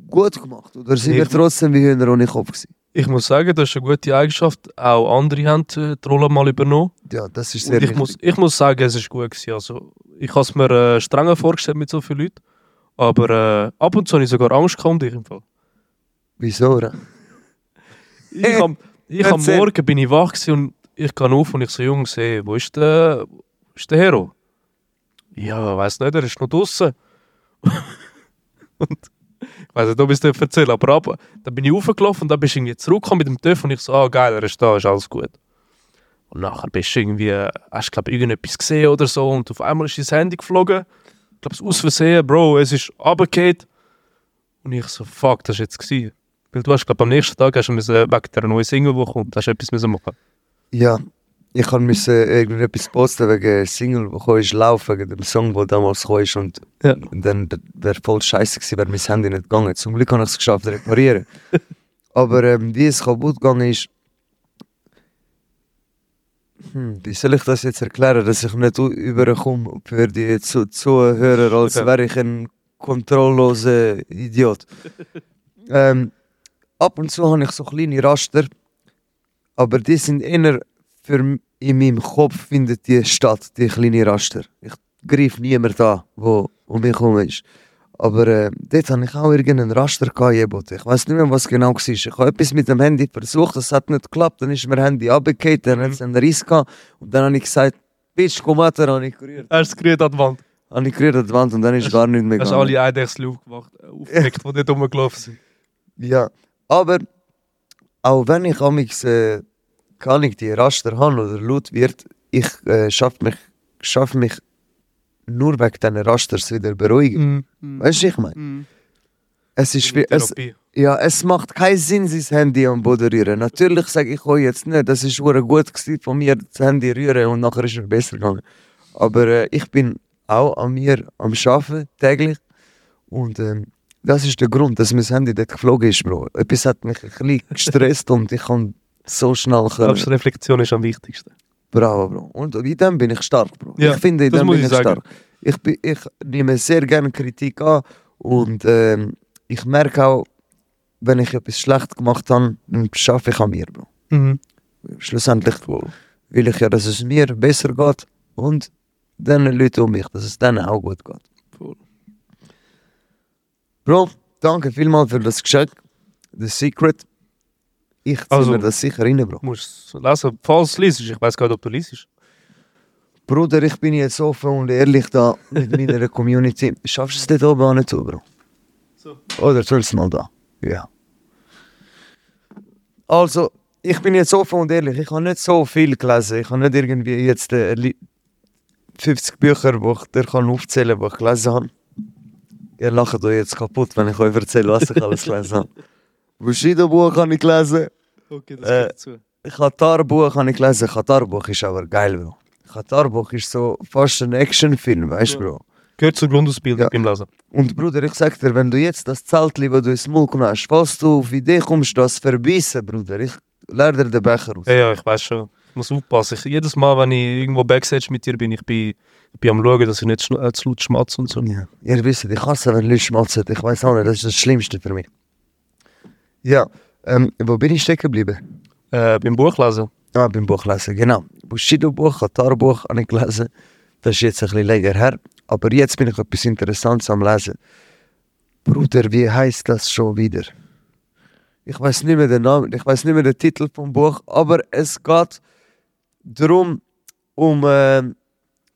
gut gemacht? Oder sind wir Ich- trotzdem wie Hühner ohne Kopf gewesen? Ich muss sagen, das ist eine gute Eigenschaft. Auch andere haben äh, die Rolle mal übernommen. Ja, das ist sehr Und ich wichtig. muss, ich muss sagen, es ist gut gewesen. Also, ich habe es mir äh, strenger vorgestellt mit so vielen Leuten. Aber äh, ab und zu habe ich sogar Angst gehabt um dich im Fall. Wieso, oder? Ich am, ich am. Morgen bin ich wach und ich gehe auf und ich so, Jungs, hey, wo ist der, wo ist der Hero? Ja, weiß nicht, er ist noch draußen. und ich weiß nicht, ob ich es dir erzähle, aber ab, dann bin ich raufgelaufen und dann bist du irgendwie zurückgekommen mit dem TÜV und ich so, ah geil, er ist da, ist alles gut. Und nachher bist du irgendwie, hast du glaube irgendetwas gesehen oder so und auf einmal ist dein Handy geflogen. Ich glaube, es aus Versehen, Bro, es ist runtergefallen. Und ich so, fuck, das war jetzt gewesen. Weil du hast, glaube am nächsten Tag hast du müssen, wegen der neuen Single, die kommt, hast du etwas müssen machen. Ja, ich müssen irgendetwas posten wegen der Single, die gekommen ist, laufen, wegen dem Song, der damals ist. Und Ja. dann wäre voll scheiße gewesen, wäre mein Handy nicht gegangen. Zum Glück habe ich es geschafft, zu reparieren. Aber ähm, wie es kaputt gegangen ist, hm, wie soll ich das jetzt erklären, dass ich nicht überkomme für die Zu Zuhörer, als wäre ich ein kontrolloser Idiot. ähm, ab und zu habe ich so kleine Raster, aber die sind eher für in meinem Kopf findet die statt, die kleine Raster. Ich greife niemand an, wo um mich herum ist. Aber äh, dort habe ich auch irgendeinen Raster gehabt. Ich weiß nicht mehr, was genau war. Ich habe etwas mit dem Handy versucht, das hat nicht geklappt. Dann ist mein Handy runtergefallen, dann hat es einen Riss gehabt. Und dann habe ich gesagt, Bitch, komm weiter, habe ich gerührt. Hast du es gerührt an die Wand? Habe ich gerührt an die Wand und dann ist gar nicht mehr Hast gegangen. alle Eidechsel aufgewacht, äh, aufgeweckt, die dort rumgelaufen sind. Ja, aber auch wenn ich amigs äh, kann ich die Raster habe oder laut wird, ich äh, schaffe mich, schaff mich nur wegen diesen Rasters wieder beruhigen. Mhm. Weißt du, ich meine? Es ist wie, es, ja, es macht keinen Sinn, sein Handy am Boden rühren. Natürlich sage ich euch jetzt nicht, das ist hure gut gewesen, von mir das Handy rühren und nachher ist es besser gegangen. Aber äh, ich bin auch an mir am Arbeiten, täglich. Und ähm, das ist der Grund, dass mein Handy dort geflogen ist, Bro. Etwas hat mich ein bisschen gestresst und ich kann so schnell können. Selbstreflexion ist am wichtigsten. Bravo, Bro. Und in dem bin ich stark, Bro. Ja, ich finde, in dem bin ich sagen. stark. Ich, bin, ich nehme sehr gerne Kritik an und ähm, ich merke auch, wenn ich etwas schlecht gemacht habe, dann schaffe ich an mir, Bro. Mhm. Schlussendlich will ich ja, dass es mir besser geht und den Leuten um mich, dass es denen auch gut geht. Voll. Bro, danke vielmals für das Geschenk. The Secret. Ich ziehe Also- mir das sicher rein, Bro. Musst es lesen, falls du liest. Ich weiß gar nicht, ob du liest. Bruder, ich bin jetzt offen und ehrlich da mit meiner Community. Schaffst du es dort oben auch nicht zu, Bro? So. Oder sollst du mal da? Ja. Also, ich bin jetzt offen und ehrlich. Ich habe nicht so viel gelesen. Ich habe nicht irgendwie jetzt äh, li- 50 Bücher, die ich dir kann aufzählen kann, die ich gelesen habe. Ihr lacht euch jetzt kaputt, wenn ich euch erzähle, was ich alles gelesen habe. Bushido-Buch habe ich gelesen. Okay, das Äh, dazu. Katar-Buch habe ich gelesen. Katar-Buch ist aber geil, Bro. Katar-Buch ist so fast ein Actionfilm, weißt du, Ja. Bro? Gehört zur Grundausbildung Ja. beim Lesen. Und Bruder, ich sag dir, wenn du jetzt das Zeltli, das du ins Maul genommen hast, falls du auf die Idee kommst, das zu verbeissen, Bruder, ich leer dir den Becher aus. Ja, ja, ich weiß schon. Ich muss aufpassen. Ich, jedes Mal, wenn ich irgendwo Backstage mit dir bin, ich bin, ich bin am schauen, dass ich nicht äh, zu laut schmatze und so. Ja. Ihr wisst, ich hasse, wenn Leute schmatzen. Ich weiß auch nicht, das ist das Schlimmste für mich. Ja, ähm, wo bin ich stecken geblieben? Äh, beim Buchlesen. Ah, beim Buch lesen, genau. Bushido-Buch, Katar-Buch habe ich gelesen. Das ist jetzt ein bisschen länger her. Aber jetzt bin ich etwas Interessantes am Lesen. Bruder, wie heißt das schon wieder? Ich weiß nicht mehr den Namen, ich weiß nicht mehr den Titel vom Buch, aber es geht darum, um ähm,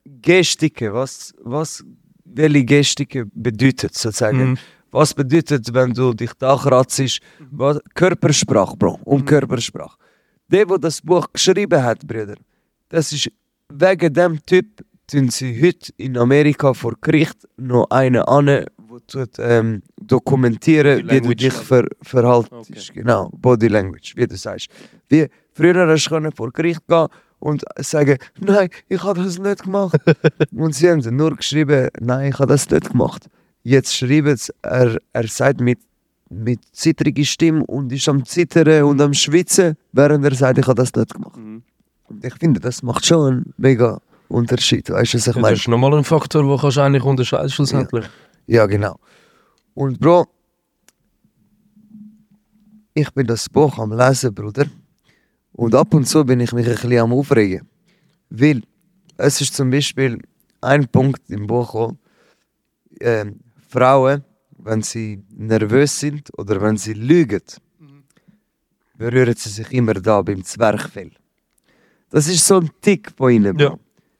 Gestiken, was, was welche Gestiken bedeutet, sozusagen. Mhm. Was bedeutet, wenn du dich da kratzt? Was, Körpersprache, Bro, um Mhm. Körpersprache. Der, der das Buch geschrieben hat, Brüder, das ist wegen dem Typ, tun sie heute in Amerika vor Gericht noch einen an, der ähm, dokumentieren, wie du dich ver verhaltest. Okay. Genau, Body Language, wie du sagst. Wie früher hast du vor Gericht gehen und sagen, nein, ich habe das nicht gemacht. und sie haben nur geschrieben, nein, ich habe das nicht gemacht. Jetzt schreiben sie, er, er sagt mit, mit zittriger Stimme und ist am Zittern und am Schwitzen, während er sagt, ich habe das nicht gemacht. Mhm. Und ich finde, das macht schon einen mega Unterschied. Weißt du, was ich Ja, meine? das ist nochmal ein Faktor, den kannst du eigentlich unterscheiden schlussendlich. Ja, genau. Und Bro, ich bin das Buch am Lesen, Bruder. Und ab und zu bin ich mich ein bisschen am Aufregen. Weil es ist zum Beispiel ein Punkt im Buch, wo ähm, Frauen, wenn sie nervös sind oder wenn sie lügen, berühren sie sich immer da beim Zwerchfell. Das ist so ein Tick von ihnen. Ja.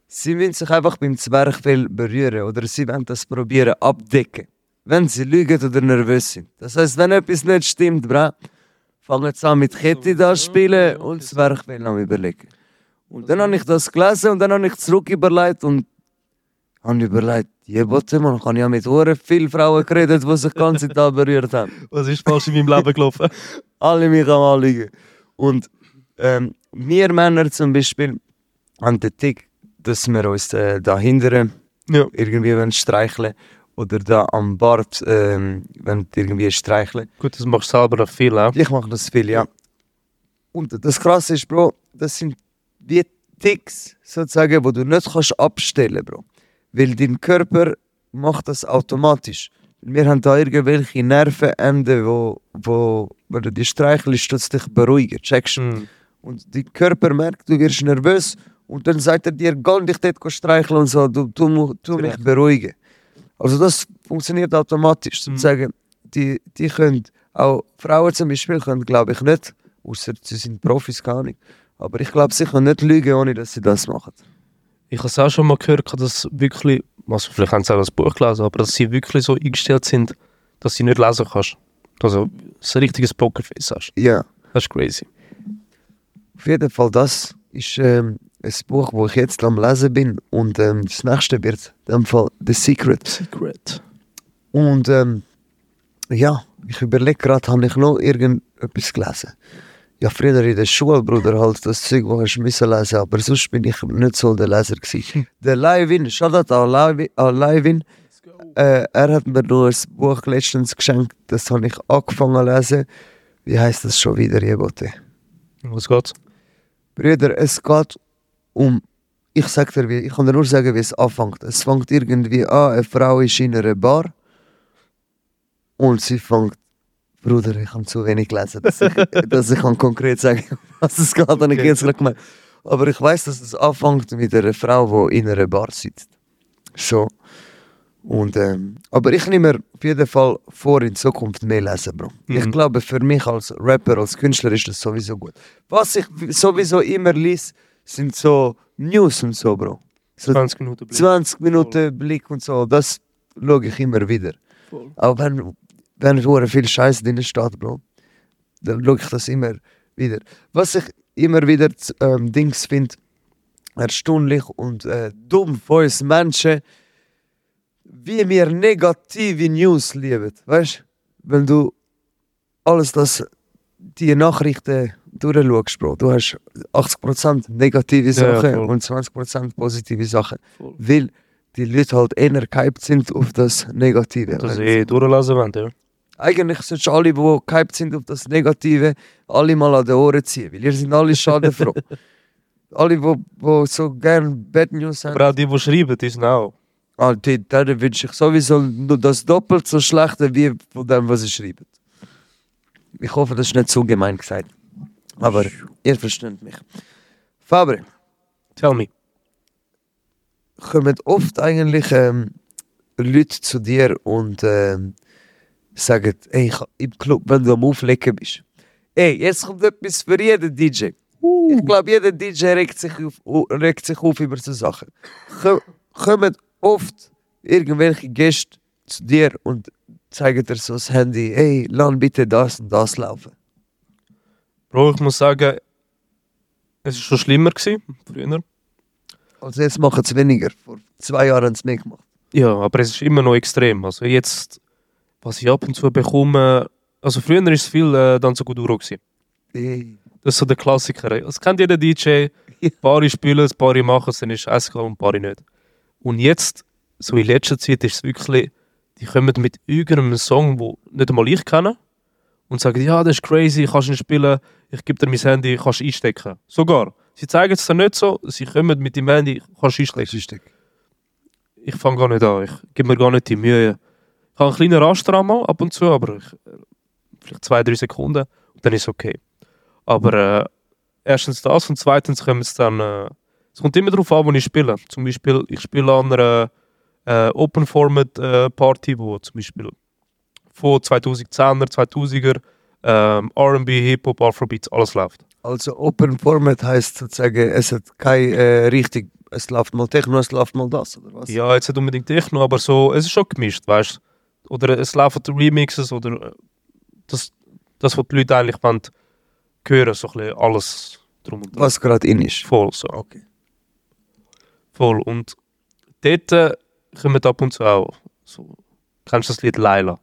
Sie wollen sich einfach beim Zwerchfell berühren oder sie wollen das probieren abdecken, wenn sie lügen oder nervös sind. Das heißt, wenn etwas nicht stimmt, bra, fangen sie an mit Kette da spielen und Zwerchfell am überlegen. Und dann habe ich das gelesen und dann habe ich zurück überlegt und habe überlegt, jebote man, ich habe ja mit Ohren viele Frauen geredet, die sich die ganze Zeit berührt haben Was ist falsch in meinem Leben gelaufen? alle mich am Anliegen. Und ähm, wir Männer zum Beispiel haben den Tick, dass wir uns äh, da hindern, ja. irgendwie wenn streicheln oder da am Bart, ähm, wenn irgendwie streicheln. Gut, das machst du selber noch viel, auch. Ich mache das viel, ja. Und das Krasse ist, Bro, das sind wie Ticks, sozusagen, wo du nicht kannst abstellen, Bro. Weil dein Körper macht das automatisch. Wir haben da irgendwelche Nervenenden, wo, wo, wenn du die streichelst, es dich beruhigen, checkst? Mhm. Und dein Körper merkt, du wirst nervös und dann sagt er dir, geh dich dort streicheln und so, du, du, mu- tu mich beruhigen. Also das funktioniert automatisch. Sozusagen, die, die können, auch Frauen zum Beispiel, können glaube ich nicht, außer sie sind Profis, keine Ahnung. Aber ich glaube, sie können nicht lügen, ohne dass sie das machen. Ich habe es auch schon mal gehört, dass wirklich, also vielleicht haben sie auch das Buch gelesen, aber dass sie wirklich so eingestellt sind, dass sie nicht lesen kannst. Also, dass du ein richtiges Pokerface hast. Ja, Das ist crazy. auf jeden Fall, das ist ähm, ein Buch, wo ich jetzt am Lesen bin. Und ähm, das nächste wird in dem Fall The Secret. Secret. Und ähm, ja, ich überlege gerade, habe ich noch irgendetwas gelesen? Ja, früher in der Schule, Bruder, halt das Zeug, das ich müssen lesen, aber sonst bin ich nicht so der Leser gewesen. der Leivin, Shoutout an Leivin, an Leivin. Äh, er hat mir noch ein Buch letztens geschenkt, das habe ich angefangen zu lesen. Wie heißt das schon wieder, Jebote? Was geht's? Brüder, es geht um. Ich sag dir, wie, ich kann dir nur sagen, wie es anfängt. Es fängt irgendwie an, eine Frau ist in einer Bar und sie fängt. Bruder, ich habe zu wenig gelesen, dass ich, dass ich kann konkret sagen was es geht, habe ich Okay. jetzt gemeint. Aber ich weiß, dass es anfängt mit einer Frau, die in einer Bar sitzt. So. Und, ähm, aber ich nehme mir auf jeden Fall vor, in Zukunft mehr lesen, Bro. Ich Mhm. glaube, für mich als Rapper, als Künstler ist das sowieso gut. Was ich sowieso immer lese, sind so News und so, Bro. So 20 Minuten Blick. 20 Minuten Blick und so, das schaue ich immer wieder. Voll. Auch wenn, wenn hure viel Scheiß drin steht, Bro, dann schaue ich das immer wieder. Was ich immer wieder ähm, Dings finde, erstaunlich und äh, dumm von uns Menschen, wie wir negative News lieben. Weißt du, wenn du alles das, die Nachrichten durchschaust, Bro, du hast 80% negative Ja, ja, Sachen voll. und 20% positive Sachen. Voll. Weil die Leute halt eher gehypt sind auf das Negative. Wenn- sie eh durchlesen wollen, ja. Eigentlich solltest du alle, die gehypt sind auf das Negative, alle mal an den Ohren ziehen, weil ihr sind alle schadenfroh. alle, die, die so gerne Bad News haben, Aber auch die, die schreiben, die sind auch. ah, die, denen wünsche ich sowieso nur das doppelt so schlechte wie von dem, was sie schreiben. Ich hoffe, das ist nicht so gemein gesagt. Aber ihr versteht mich. Fabre, Tell me. kommen oft eigentlich ähm, Leute zu dir und ähm, sagen, ey, im Club, wenn du am Auflegen bist. Ey, jetzt kommt etwas für jeden DJ. Ich glaube, jeder DJ regt sich auf, regt sich auf über so Sachen. Ko- Kommen oft irgendwelche Gäste zu dir und zeigen dir so das Handy, ey, lass bitte das und das laufen. Bro, ich muss sagen, es war schon schlimmer gewesen, früher. Also jetzt machen es weniger. Vor zwei Jahren haben sie mehr gemacht. Ja, aber es ist immer noch extrem. Also jetzt, was ich ab und zu bekomme, also früher ist es viel äh, dann so gut gewesen. Ey, Das ist so der Klassiker. Es kennt jeder DJ, Ja. Paare spielen es, Paare machen es, dann ist es und Paare nicht. Und jetzt, so in letzter Zeit, ist es wirklich, die kommen mit irgendeinem Song, wo nicht einmal ich kenne, und sagen, ja, das ist crazy, kannst nicht spielen, ich gebe dir mein Handy, kannst du einstecken. Sogar. Sie zeigen es dann nicht so, sie kommen mit dem Handy, kannst du einstecken. Ich fange gar nicht an, ich gebe mir gar nicht die Mühe. Ich habe einen kleinen Raster einmal ab und zu, aber ich, vielleicht zwei, drei Sekunden und dann ist es okay. Aber äh, erstens das und zweitens kommt es dann, äh, es kommt immer darauf an, wo ich spiele. Zum Beispiel, ich spiele an einer äh, Open Format äh, Party, wo zum Beispiel von 2010er, 2000er ähm, R&B, Hip-Hop, Afrobeats, alles läuft. Also Open Format heißt sozusagen, es hat kein äh, richtig, es läuft mal Techno, es läuft mal das, oder was? Ja, jetzt nicht unbedingt Techno, aber so, es ist schon gemischt, weißt du? Oder es laufen Remixes oder äh, das, das was die Leute eigentlich wollen, hören, so ein alles drum und dran. Was gerade in ist. Voll so. Okay. Voll. Und dort äh, kommen ab und zu auch so. Kennst du das Lied Laila?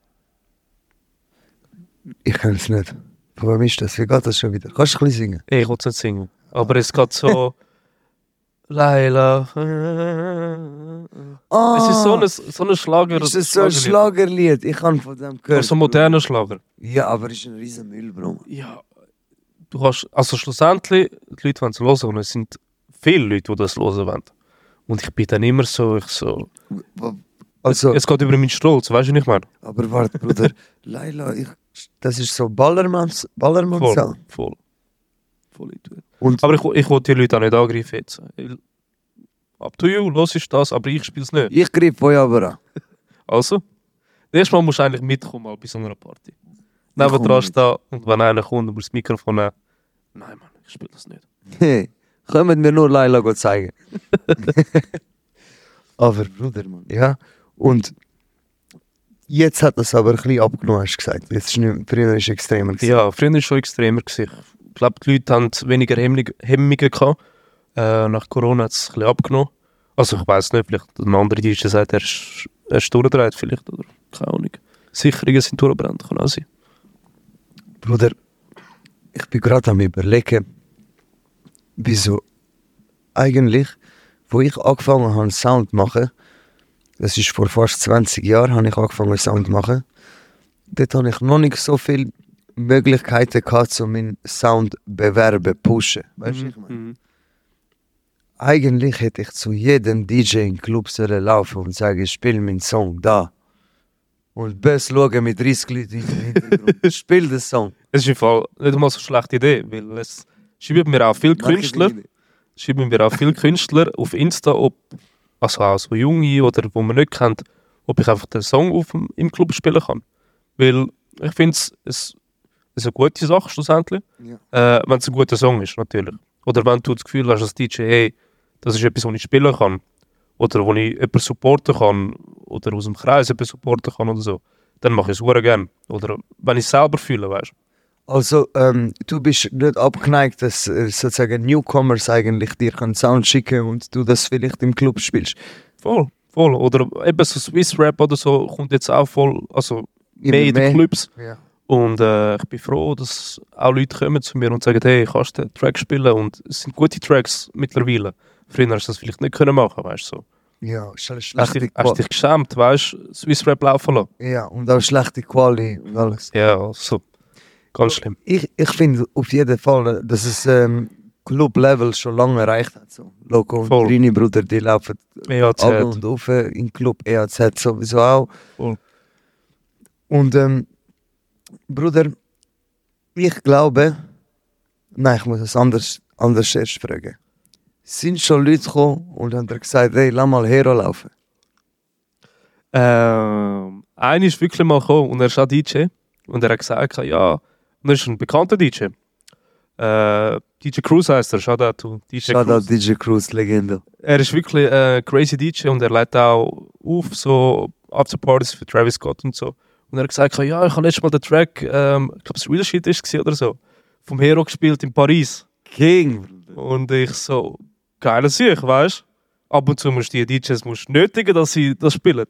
Ich kann es nicht. Wem ist das? Wie geht das schon wieder? Kannst du ein bisschen singen? Ich will es nicht singen. Aber es geht so. Laila. Ah, Es ist so ein, so ein Schlager. ist das so ein Schlagerlied? Ich habe von dem gehört. so ein moderner Schlager. Ja, aber es ist ein riesen Müll, Bro. Ja. Du hast. Also schlussendlich, die Leute wollen es hören und es sind viele Leute, die das hören wollen. Und ich bin dann immer so, ich so. Also, es geht über meinen Stolz, weißt du nicht mehr? aber warte, Bruder. Laila, ich, das ist so Ballermanns, Ballermanns Voll. Voll. Voll Und Aber ich, ich will die Leute auch nicht angreifen jetzt. Up to you, los ist das, aber ich spiele es nicht. ich greife euch aber an. Also, das erste Mal musst du eigentlich mitkommen mal bei so einer Party. komme Nebendran mit. stehen und wenn einer kommt und das Mikrofon nehmen. Nein, Mann, ich spiele das nicht. Hey, können wir nur Laila zeigen. aber Bruder, Mann. Ja, und jetzt hat das aber ein bisschen abgenommen, hast du gesagt. Jetzt ist nicht, früher ist es extremer. gewesen. Ja, früher war es schon extremer. Gewesen. Ich glaube, die Leute haben weniger Hemmungen gehabt. Äh, nach Corona hat es ein bisschen abgenommen. Also ich weiß nicht, vielleicht ein anderer DJ sagt, er ist, er ist durchgedreht vielleicht, oder keine Ahnung. Sicherungen sind durchgebrannt, kann auch sein. Bruder, ich bin gerade am überlegen, wieso eigentlich, wo ich angefangen habe, Sound zu machen, das ist vor fast 20 Jahren, habe ich angefangen, Sound zu machen. Dort habe ich noch nicht so viele Möglichkeiten gehabt, um meinen Sound bewerben, pushen. Weißt du, was ich meine? Mhm. Eigentlich hätte ich zu jedem DJ in Club sollen laufen und sagen, ich spiele meinen Song da. Und bis schauen mit 30 Leuten im Hintergrund. Spiel den Song. Es ist im Fall nicht mal so eine schlechte Idee, weil es schreiben mir auch viele Künstler, schreiben mir auch viele Künstler auf Insta, ob, also auch so junge oder wo man nicht kennt, ob ich einfach den Song auf im Club spielen kann. Weil ich finde es ist eine gute Sache schlussendlich, Ja. äh, wenn es ein guter Song ist natürlich. Oder wenn du das Gefühl hast als DJ, hey, das ist etwas, was ich spielen kann. Oder wo ich jemanden supporten kann. Oder aus dem Kreis jemanden supporten kann oder so. Dann mache ich es gerne. Oder wenn ich es selber fühle, weißt du. Also, ähm, du bist nicht abgeneigt, dass äh, sozusagen Newcomers eigentlich dir einen Sound schicken und du das vielleicht im Club spielst. Voll, voll. Oder eben so Swiss Rap oder so kommt jetzt auch voll, also mehr in den Clubs. Ja. Und äh, ich bin froh, dass auch Leute kommen zu mir und sagen, hey, kannst du den Track spielen? Und es sind gute Tracks mittlerweile. Früher hast du das vielleicht nicht können machen, weißt du. So. Ja, sch- Hast, schlechte dich, hast dich geschämt, weißt du, Swiss Rap laufen lassen. ja, und auch schlechte Quali und alles. Ja, also, ganz schlimm. Ich, ich finde auf jeden Fall, dass es ähm, Club-Level schon lange erreicht hat. So. Loco und Voll. Rini Bruder, die laufen EAZ. ab und auf im Club, EAZ sowieso auch. Voll. Und ähm, Bruder, ich glaube, nein, ich muss es anders, anders erst fragen. Sind schon Leute gekommen und haben gesagt, hey, lass mal Hero laufen? Ähm, einer ist wirklich mal gekommen und er ist auch DJ. Und er hat gesagt, ja, und er ist ein bekannter DJ. Äh, DJ Cruz heißt er, Shoutout to DJ Shoutout Cruz. DJ Cruz, Legende. Er ist wirklich ein crazy DJ und er lädt auch auf so Afterpartys für Travis Scott und so. Und er hat gesagt, ja, ich habe letztes Mal den Track, ähm, ich glaube, es Real Shit ist oder so, vom Hero gespielt in Paris. King. Und ich so, geile Sicht, weißt du? Ab und zu musst du die DJs musst nötigen, dass sie das spielen.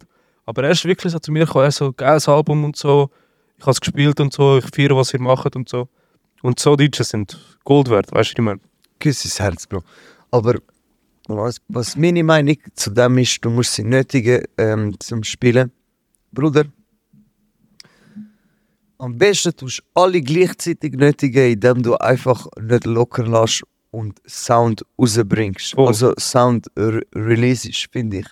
Aber er ist wirklich so zu mir gekommen, er so, geiles Album und so, ich habe es gespielt und so, ich feiere, was ihr macht und so. Und so Deutsche sind Gold wert, weißt du, ich meine? Küsses Herz, Bro. Aber was, was meine Meinung zu dem ist, du musst sie nötigen ähm, zum Spielen. Bruder, am besten tust du alle gleichzeitig nötigen, indem du einfach nicht locker lässt und Sound rausbringst. Voll. Also Sound re releasest, finde ich.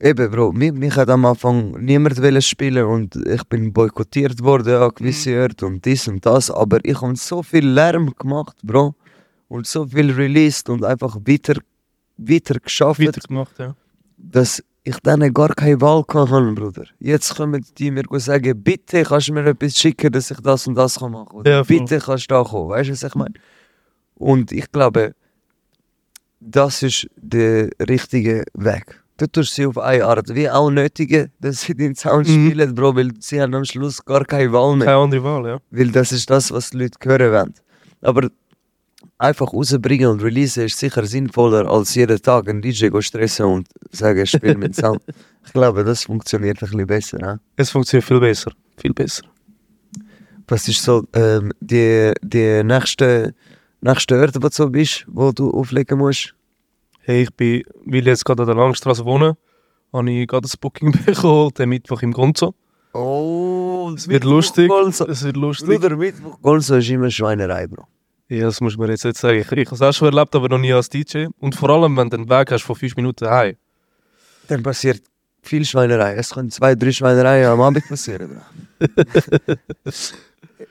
Eben, Bro, mich, mich hat am Anfang niemand wollen spielen und ich bin boykottiert worden an gewisse Orte und dies und das, aber ich habe so viel Lärm gemacht, Bro, und so viel released und einfach weiter, weiter geschafft, Weitergemacht, ja. dass ich dann gar keine Wahl hatte, Bruder. Jetzt kommen die mir sagen, bitte kannst du mir etwas schicken, dass ich das und das kann machen kann. Ja, bitte kannst du da kommen, weißt du, was ich meine? Und ich glaube, das ist der richtige Weg. Du tust sie auf eine Art wie auch nötigen, dass sie den Sound Mhm. spielen, Bro, weil sie haben am Schluss gar keine Wahl mehr. Keine andere Wahl, ja. Weil das ist das, was die Leute hören wollen. Aber einfach rausbringen und releasen ist sicher sinnvoller, als jeden Tag einen DJ go stressen und sagen, spiel mit Sound. Ich glaube, das funktioniert ein bisschen besser. He? Es funktioniert viel besser. Viel besser. Was ist so ähm, die, die nächste, nächste Orte, wo du so bist, wo du auflegen musst? Hey, ich bin, weil ich jetzt gerade an der Langstraße wohne, habe ich gerade ein Booking bekommen, den Mittwoch im Gonzo. Oh, Es wird lustig. Es wird lustig. Bruder, Mittwoch Golso ist immer Schweinerei, Bro. Ja, das muss man jetzt nicht sagen. Ich, ich habe es auch schon erlebt, aber noch nie als DJ. Und vor allem, wenn du den Weg hast von 5 Minuten heim. Dann passiert viel Schweinerei. Es können zwei, drei Schweinereien am Abend passieren,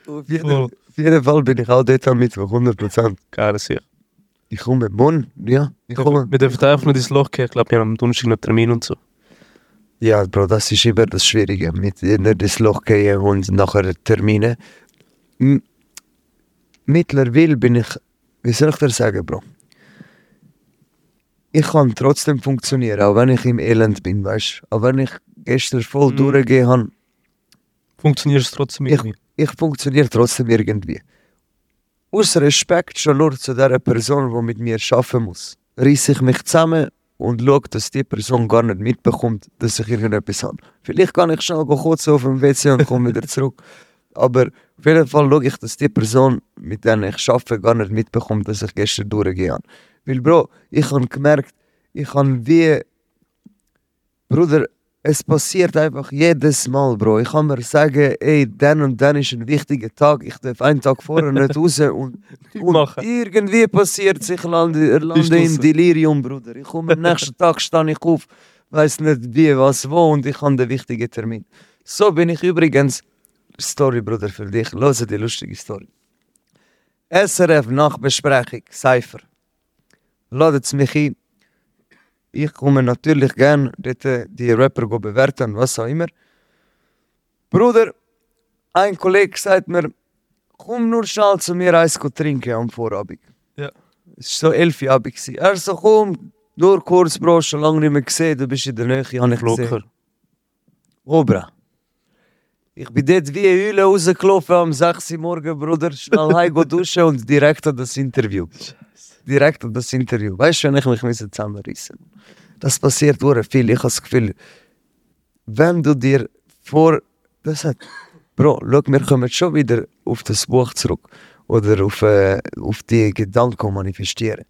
auf, jeden, Voll. auf jeden Fall bin ich auch dort am Mittwoch, 100%. Geil, sicher. Ich komme morgen, ja, ich komme. Wir dürfen einfach nur ins Loch gehen. Ich glaube, wir haben am Donnerstag noch Termin und so. Ja, Bro, das ist immer das Schwierige, mit nicht ins Loch gehen und nachher Termine. Mittlerweile bin ich, wie soll ich dir sagen, Bro? Ich kann trotzdem funktionieren, auch wenn ich im Elend bin, weißt du? Auch wenn ich gestern voll Mhm. durchgehen habe, Funktioniert es trotzdem Ich- irgendwie? ich funktioniere trotzdem irgendwie. Aus Respekt schon nur zu der Person, die mit mir arbeiten muss, reiße ich mich zusammen und schaue, dass die Person gar nicht mitbekommt, dass ich irgendetwas habe. Vielleicht kann ich schnell kurz auf dem WC und komme wieder zurück. Aber auf jeden Fall schaue ich, dass die Person, mit der ich arbeite, gar nicht mitbekommt, dass ich gestern durchgehe. Weil, Bro, ich habe gemerkt, ich habe wie. Bruder, es passiert einfach jedes Mal, Bro. Ich kann mir sagen, ey, dann und dann ist ein wichtiger Tag. Ich darf einen Tag vorher nicht raus und, und irgendwie passiert sich, ich lande, lande im. Delirium, Bruder. Ich komme am nächsten Tag, stehe ich auf, weiß nicht wie, was, wo und ich habe den wichtigen Termin. So bin ich übrigens, Story, Bruder, für dich. Hör die lustige Story. SRF Nachbesprechung, Cypher. Ladet mich ein. Ich komme natürlich gern dort äh, die Rapper go bewerten, was auch immer. Bruder, ein Kollege sagt mir, komm nur schnell zu mir eins go trinken am Vorabend. Ja. Es war so elf Abend. gewesen. Er so, komm, nur kurz, Bro, schon lange nicht mehr gesehen, du bist in der Nähe, habe ich gesehen. Locker. Obra. Ich bin dort wie eine Hülle rausgelaufen am 6 Uhr morgen, Bruder. Schnell heim duschen und direkt an das Interview. Direkt an das Interview. Weißt du, wenn ich mich zusammenreißen Das passiert hure viel. Ich habe das Gefühl, wenn du dir vor. Das hat. Bro, schau, wir kommen schon wieder auf das Buch zurück. Oder auf, äh, auf die Gedanken manifestieren.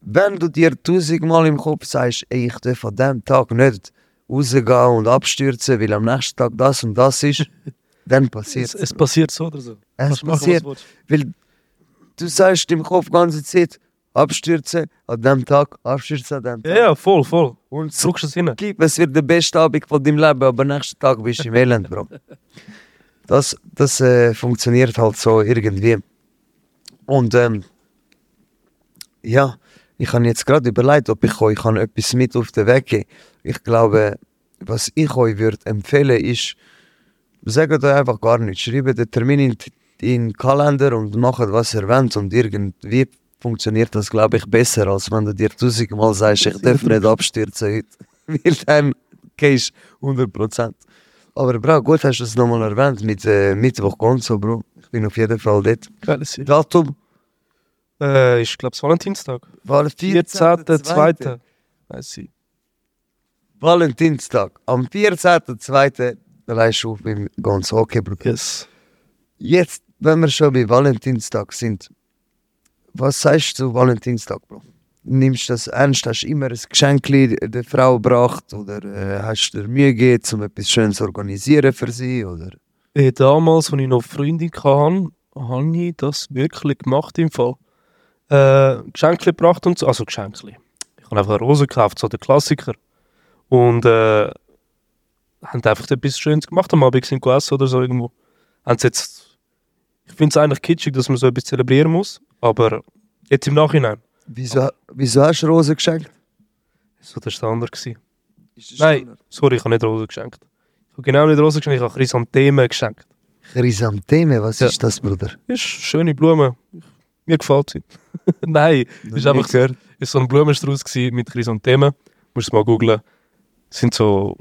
Wenn du dir tausendmal im Kopf sagst, ey, ich darf an diesem Tag nicht rausgehen und abstürzen, weil am nächsten Tag das und das ist, dann passiert Es, es. passiert so oder so. Es machen, passiert. Weil du sagst im Kopf die ganze Zeit, abstürzen an dem Tag, abstürzen an dem Tag. Ja, voll, voll. Und so Drückst es hin. gib, es wird der beste Abend von deinem Leben, aber nächsten Tag bist du im Elend, Bro. Das, das äh, funktioniert halt so irgendwie. Und ähm, ja, ich habe jetzt gerade überlegt, ob ich euch kann etwas mit auf den Weg geben Ich glaube, was ich euch würde empfehlen ist, sagt euch einfach gar nichts. Schreibt den Termin in, in den Kalender und macht, was ihr wollt. Und irgendwie funktioniert das, glaube ich, besser, als wenn du dir tausendmal sagst, ich darf nicht abstürzen heute. Weil dann gehst du 100%. Aber Bro, gut hast du es nochmal erwähnt mit äh, Mittwoch Gonzo, Bro. Ich bin auf jeden Fall dort. Datum Äh, ich glaube, es Valentinstag. war 14.2. 14.2. Weiß ich. Valentinstag. Am 14.2. leist du auf beim Gonzo. Okay, Bro. Yes. Jetzt wenn wir schon bei Valentinstag sind, was sagst du zu Valentinstag, Bro? Nimmst du das ernst? Hast du immer ein Geschenk der Frau gebracht? Oder äh, hast du dir Mühe gegeben, um etwas Schönes zu organisieren für sie? Oder? Äh, damals, als ich noch Freundin hatte, habe ich das wirklich gemacht im Fall. Äh, Geschenke gebracht und so. Also Geschenke. Ich habe einfach eine Rose gekauft, so der Klassiker. Und äh, haben einfach etwas Schönes gemacht am Abend, sind essen oder so irgendwo. Haben jetzt, ich finde es eigentlich kitschig, dass man so etwas zelebrieren muss, aber jetzt im Nachhinein. Wieso, wieso hast du Rosen geschenkt? Das war der. Gewesen. Das Nein, Standard? sorry, ich habe nicht Rosen geschenkt. Ich habe genau nicht Rosen geschenkt, ich habe Chrysanthemen geschenkt. Chrysantheme, was Ja. ist das, Bruder? Das ist schöne Blume. Mir gefällt sie. Nein, Noch ist einfach gehört. ist so ein Blumenstrauß mit Chrysanthemen. Musst du mal googlen. Sind so,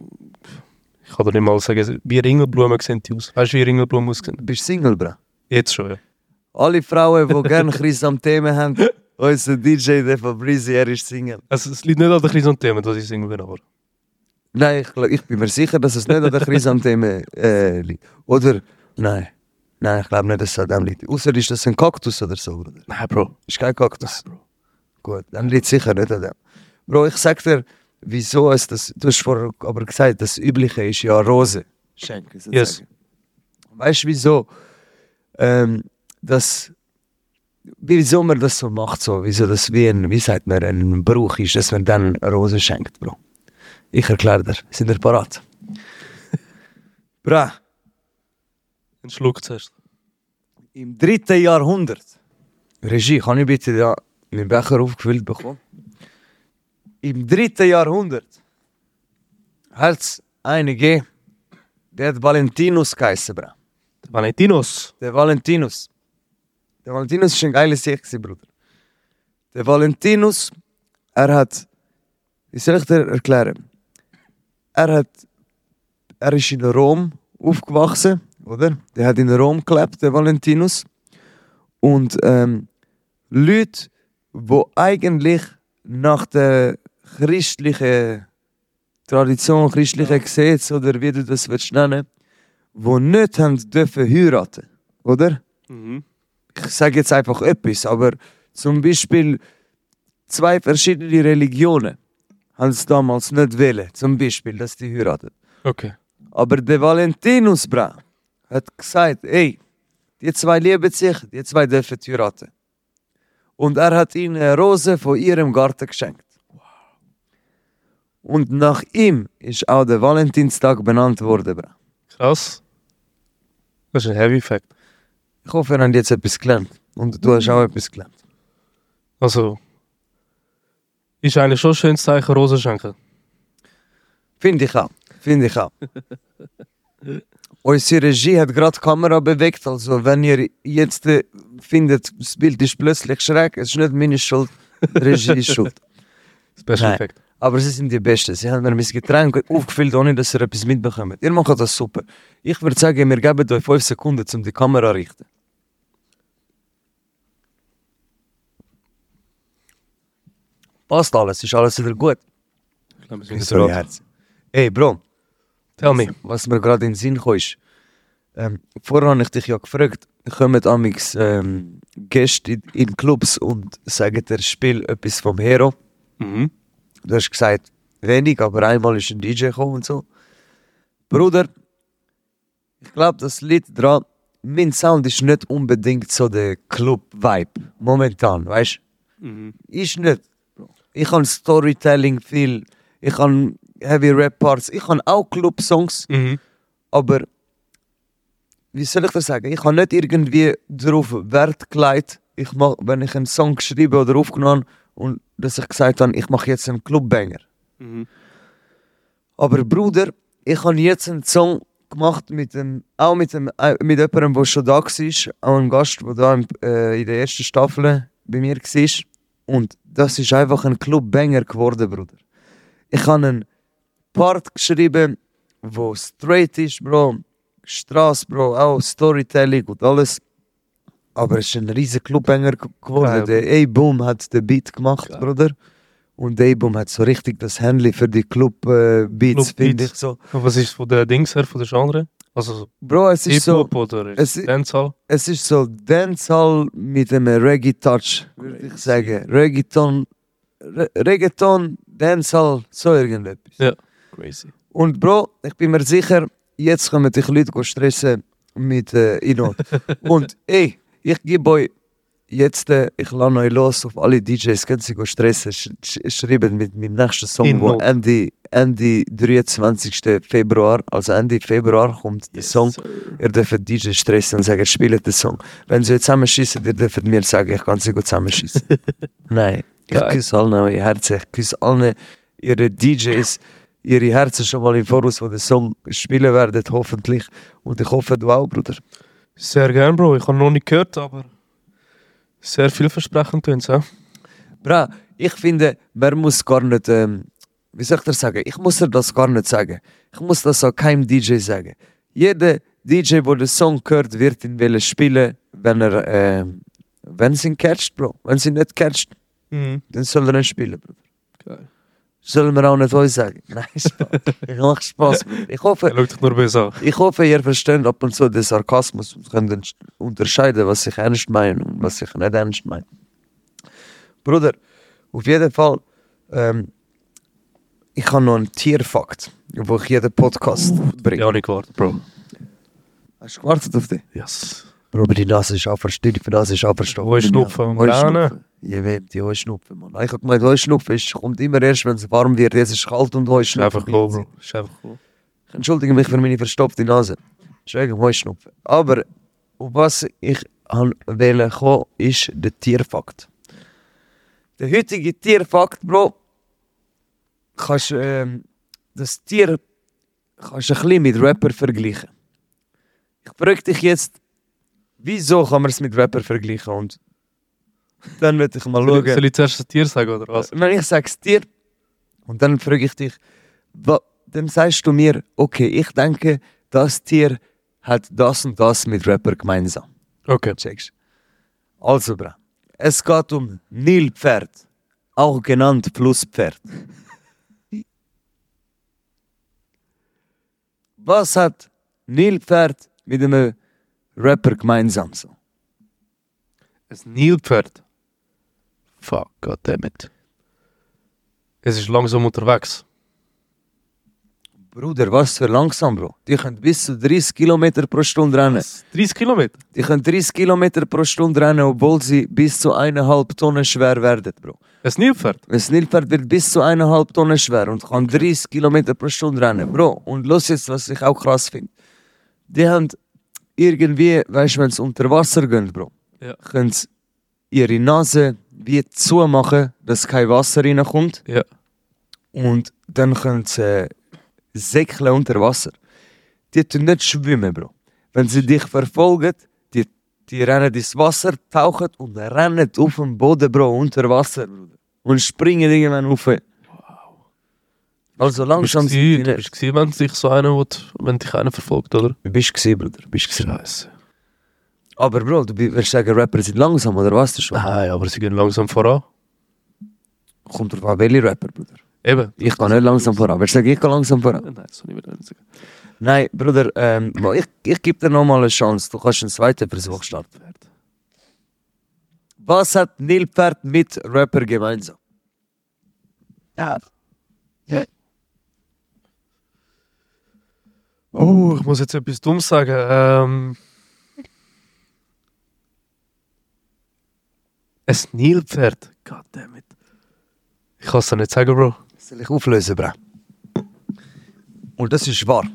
ich kann dir nicht mal sagen, wie Ringelblumen sehen die aus. Weißt du, wie Ringelblumen aussehen? Du bist Single, Bro. Jetzt schon, ja. Alle Frauen, die gerne Chrysantheme haben, unser DJ, der Fabrizi, er ist Single. Also, es liegt nicht an den Chrysanthemen, dass ich Single bin, aber. Nein, ich, glaub- ich bin mir sicher, dass es nicht an der Chrysantheme äh, liegt. Oder? Nein. Nein, ich glaube nicht, dass es an dem liegt. Außer ist das ein Kaktus oder so, Bruder. Nein, Bro. Ist kein Kaktus. Bro. Gut, dann liegt es sicher nicht an dem. Bro, ich sag dir, wieso es das. Du hast vorher aber gesagt, das Übliche ist ja Rose. Schenken. sozusagen. Yes. Weißt du, wieso? Ähm, das. Wieso man das so macht, so? Wieso das wie ein, wie sagt man, ein Brauch ist, dass man dann eine Rose schenkt, Bro? Ich erkläre dir. Sind ihr parat? Bra, Ein Schluck zuerst. Im dritten Jahrhundert. Regie, kann ich bitte da meinen Becher aufgefüllt bekommen? Im dritten Jahrhundert hat es einen gegeben, der hat Valentinus geheißen, Bra. Der Valentinos. Der Valentinus. Der Valentinus ist ein geiles gewesen, Bruder. Der Valentinus, er hat, wie soll ich dir erklären? Er hat, er ist in Rom aufgewachsen, oder? Der hat in Rom gelebt, der Valentinus. Und ähm, Leute, wo eigentlich nach der christlichen Tradition, christlichen Gesetz oder wie du das willst nennen, wo nicht haben dürfen heiraten, oder? Mhm. ich sage jetzt einfach etwas, aber zum Beispiel zwei verschiedene Religionen haben es damals nicht wollen, zum Beispiel, dass die heiraten. Okay. Aber der Valentinus, bra, hat gesagt, ey, die zwei lieben sich, die zwei dürfen heiraten. Und er hat ihnen eine Rose von ihrem Garten geschenkt. Und nach ihm ist auch der Valentinstag benannt worden, bra. Krass. Das ist ein Heavy Fact. Ich hoffe, ihr habt jetzt etwas gelernt. Und du hast auch etwas gelernt. Also, ist eigentlich schon ein schönes Zeichen, Rosen schenken. Finde ich auch. Finde ich auch. Unsere Regie hat gerade die Kamera bewegt, also wenn ihr jetzt äh, findet, das Bild ist plötzlich schräg, es ist nicht meine Schuld, die Regie ist schuld. Special Nein. Effect. Aber sie sind die Besten. Sie haben mir mein Getränk aufgefüllt, ohne dass ihr etwas mitbekommt. Ihr macht das super. Ich würde sagen, wir geben euch 5 Sekunden, um die Kamera zu richten. Passt alles, ist alles wieder gut. Ich glaube, bereit. Herz. Ey, Bro. Tell me. Was mir gerade in den Sinn kam, ist, ähm, vorher habe ich dich ja gefragt, kommen amix ähm, Gäste in, in Clubs und sagen dir, spiel etwas vom Hero. Mhm. Du hast gesagt, wenig, aber einmal ist ein DJ gekommen und so. Bruder, ich glaube, das liegt dran, mein Sound ist nicht unbedingt so der Club-Vibe. Momentan, weißt du? Mhm. Ist nicht. Ich kann Storytelling viel, ich kann Heavy Rap Parts, ich kann auch Club-Songs. Mhm. Aber wie soll ich das sagen? Ich habe nicht irgendwie darauf Wert gelegt, ich mach, wenn ich einen Song geschrieben oder aufgenommen habe und dass ich gesagt habe, ich mache jetzt einen Clubbanger. Mhm. Aber Bruder, ich habe jetzt einen Song gemacht mit dem, auch mit, dem, äh, mit jemandem, der schon da war, auch ein Gast, der da im, äh, in der ersten Staffel bei mir war. Und das ist einfach ein Clubbanger geworden, Bruder. Ich habe einen Part geschrieben, wo straight ist, Bro. Straße, Bro, auch Storytelling und alles. Aber es ist ein riesen Clubbanger g- geworden. Der A-Boom hat den Beat gemacht, Geil. Bruder. Und A-Boom hat so richtig das Handy für die Club-Beats, Club-Beats. finde ich so. Und was ist von der Dings her, von der Genre? Also Bro, es ist so, oder es i- Dancehall? es ist so Dancehall mit einem Reggae-Touch, würde ich sagen. Reggaeton, Re Reggaeton, Dancehall, so irgendetwas. Crazy. Und Bro, ich bin mir sicher, jetzt kommen dich Leute stressen mit äh, Inhalt. Und ey, ich gebe euch jetzt, äh, ich lade euch los auf alle DJs, können sie stressen, sch sch schreiben mit meinem nächsten Song, wo Inhalt. Ende, Ende 23. Februar, also Ende Februar kommt der Song. sir. Ihr dürft DJ stressen und sagen, spielt den Song. Wenn sie zusammenschießen, ihr dürft mir sagen, ich kann sie gut zusammenschießen. Nein, ich küsse allen eure Herzen, ich küsse allen ihre DJs, ihre Herzen schon mal im Voraus, wo den Song spielen werden, hoffentlich. Und ich hoffe, du auch, Bruder. Sehr gern, Bro. Ich habe noch nicht gehört, aber sehr vielversprechend tun ja? Bra, ich finde, man muss gar nicht, ähm, wie soll ich das sagen? Ich muss dir das gar nicht sagen. Ich muss das auch keinem DJ sagen. Jeder DJ, der den Song hört, wird ihn wollen spielen, wenn er, ähm, wenn sie ihn catcht, Bro. Wenn sie ihn nicht catcht, Mhm. dann soll er ihn spielen, Bro. Geil. Sollen wir auch nicht euch sagen? Nein, Spaß. ich mach Spaß. Ich hoffe, Er ich hoffe, ihr versteht ab und zu den Sarkasmus und könnt unterscheiden, was ich ernst meine und was ich nicht ernst meine. Bruder, auf jeden Fall, ähm, ich habe noch einen Tierfakt, wo ich jeden Podcast bringe. Ja, nicht gewartet, Bro. Hast du gewartet auf dich? Yes. Aber die Nase ist auch verstanden, die Nase ist auch verstanden. Heuschnupfen und Gräne. Je wem, die Heuschnupfen, Mann. Ich hab gemeint, Heuschnupfen ist, kommt immer erst, wenn es warm wird. Jetzt ist es kalt und Ist Heuschnupfen. einfach cool, Bro. Ist einfach cool. Ich entschuldige mich für meine verstopfte Nase. Entschuldigung, Heuschnupfen. Aber auf was ich wählen kommen, ist der Tierfakt. Der heutige Tierfakt, Bro, kannst ähm, das Tier kannst ein bisschen mit Rapper vergleichen. Ich frage dich jetzt, wieso kann man es mit Rapper vergleichen? Und dann würde ich mal schauen. soll ich zuerst Tier sagen, oder was? Wenn ich sag's dir und dann frage ich dich, dann sagst du mir, okay, ich denke, das Tier hat das und das mit Rapper gemeinsam. Okay. Checkst? Also, bra, es geht um Nilpferd, auch genannt Flusspferd. Was hat Nilpferd mit einem Rapper gemeinsam so? Ein Nilpferd. Fuck, goddammit. Es ist langsam unterwegs. Bruder, was für langsam, Bro. Die können bis zu 30 Kilometer pro Stunde rennen. 30 Kilometer? Die können 30 Kilometer pro Stunde rennen, obwohl sie bis zu eineinhalb Tonnen schwer werden, Bro. Ein Nilpferd? Ein Nilpferd wird bis zu eineinhalb Tonnen schwer und kann 30 Kilometer pro Stunde rennen, Bro. Und los jetzt, was ich auch krass finde. Die haben irgendwie, weißt du, wenn sie unter Wasser gehen, Bro, Ja. können sie ihre Nase wie zumachen, dass kein Wasser reinkommt. Ja. Und dann können sie äh, säckeln unter Wasser. Die tun nicht schwimmen, Bro. Wenn sie dich verfolgen, die, die rennen ins Wasser, tauchen und rennen auf dem Boden, Bro, unter Wasser, Bruder. Und springen irgendwann rauf. Also langsam gewesen- sind die du bist gewesen, wenn dich so einer, will- wenn dich einer verfolgt, oder? Du bist gesehen, Bruder. Bist gesehen. Scheiße. Aber Bro, du willst sagen, Rapper sind langsam, oder was? Das schon? Nein, aber sie gehen langsam voran. Kommt drauf an, welche Rapper, Bruder. Eben. Ich kann nicht langsam voran. Willst du sagen, ich kann langsam voran? Nein, das soll ich nicht sagen. Nein, Bruder, ähm, ich, ich gebe dir nochmal eine Chance. Du kannst einen zweiten Versuch starten. Was hat Nilpferd mit Rapper gemeinsam? Ja. Oh, ich muss jetzt etwas Dummes sagen. Ähm, ein Nilpferd. Goddammit. Ich kann es dir nicht sagen, Bro. Soll ich auflösen, Bra? Und das ist wahr.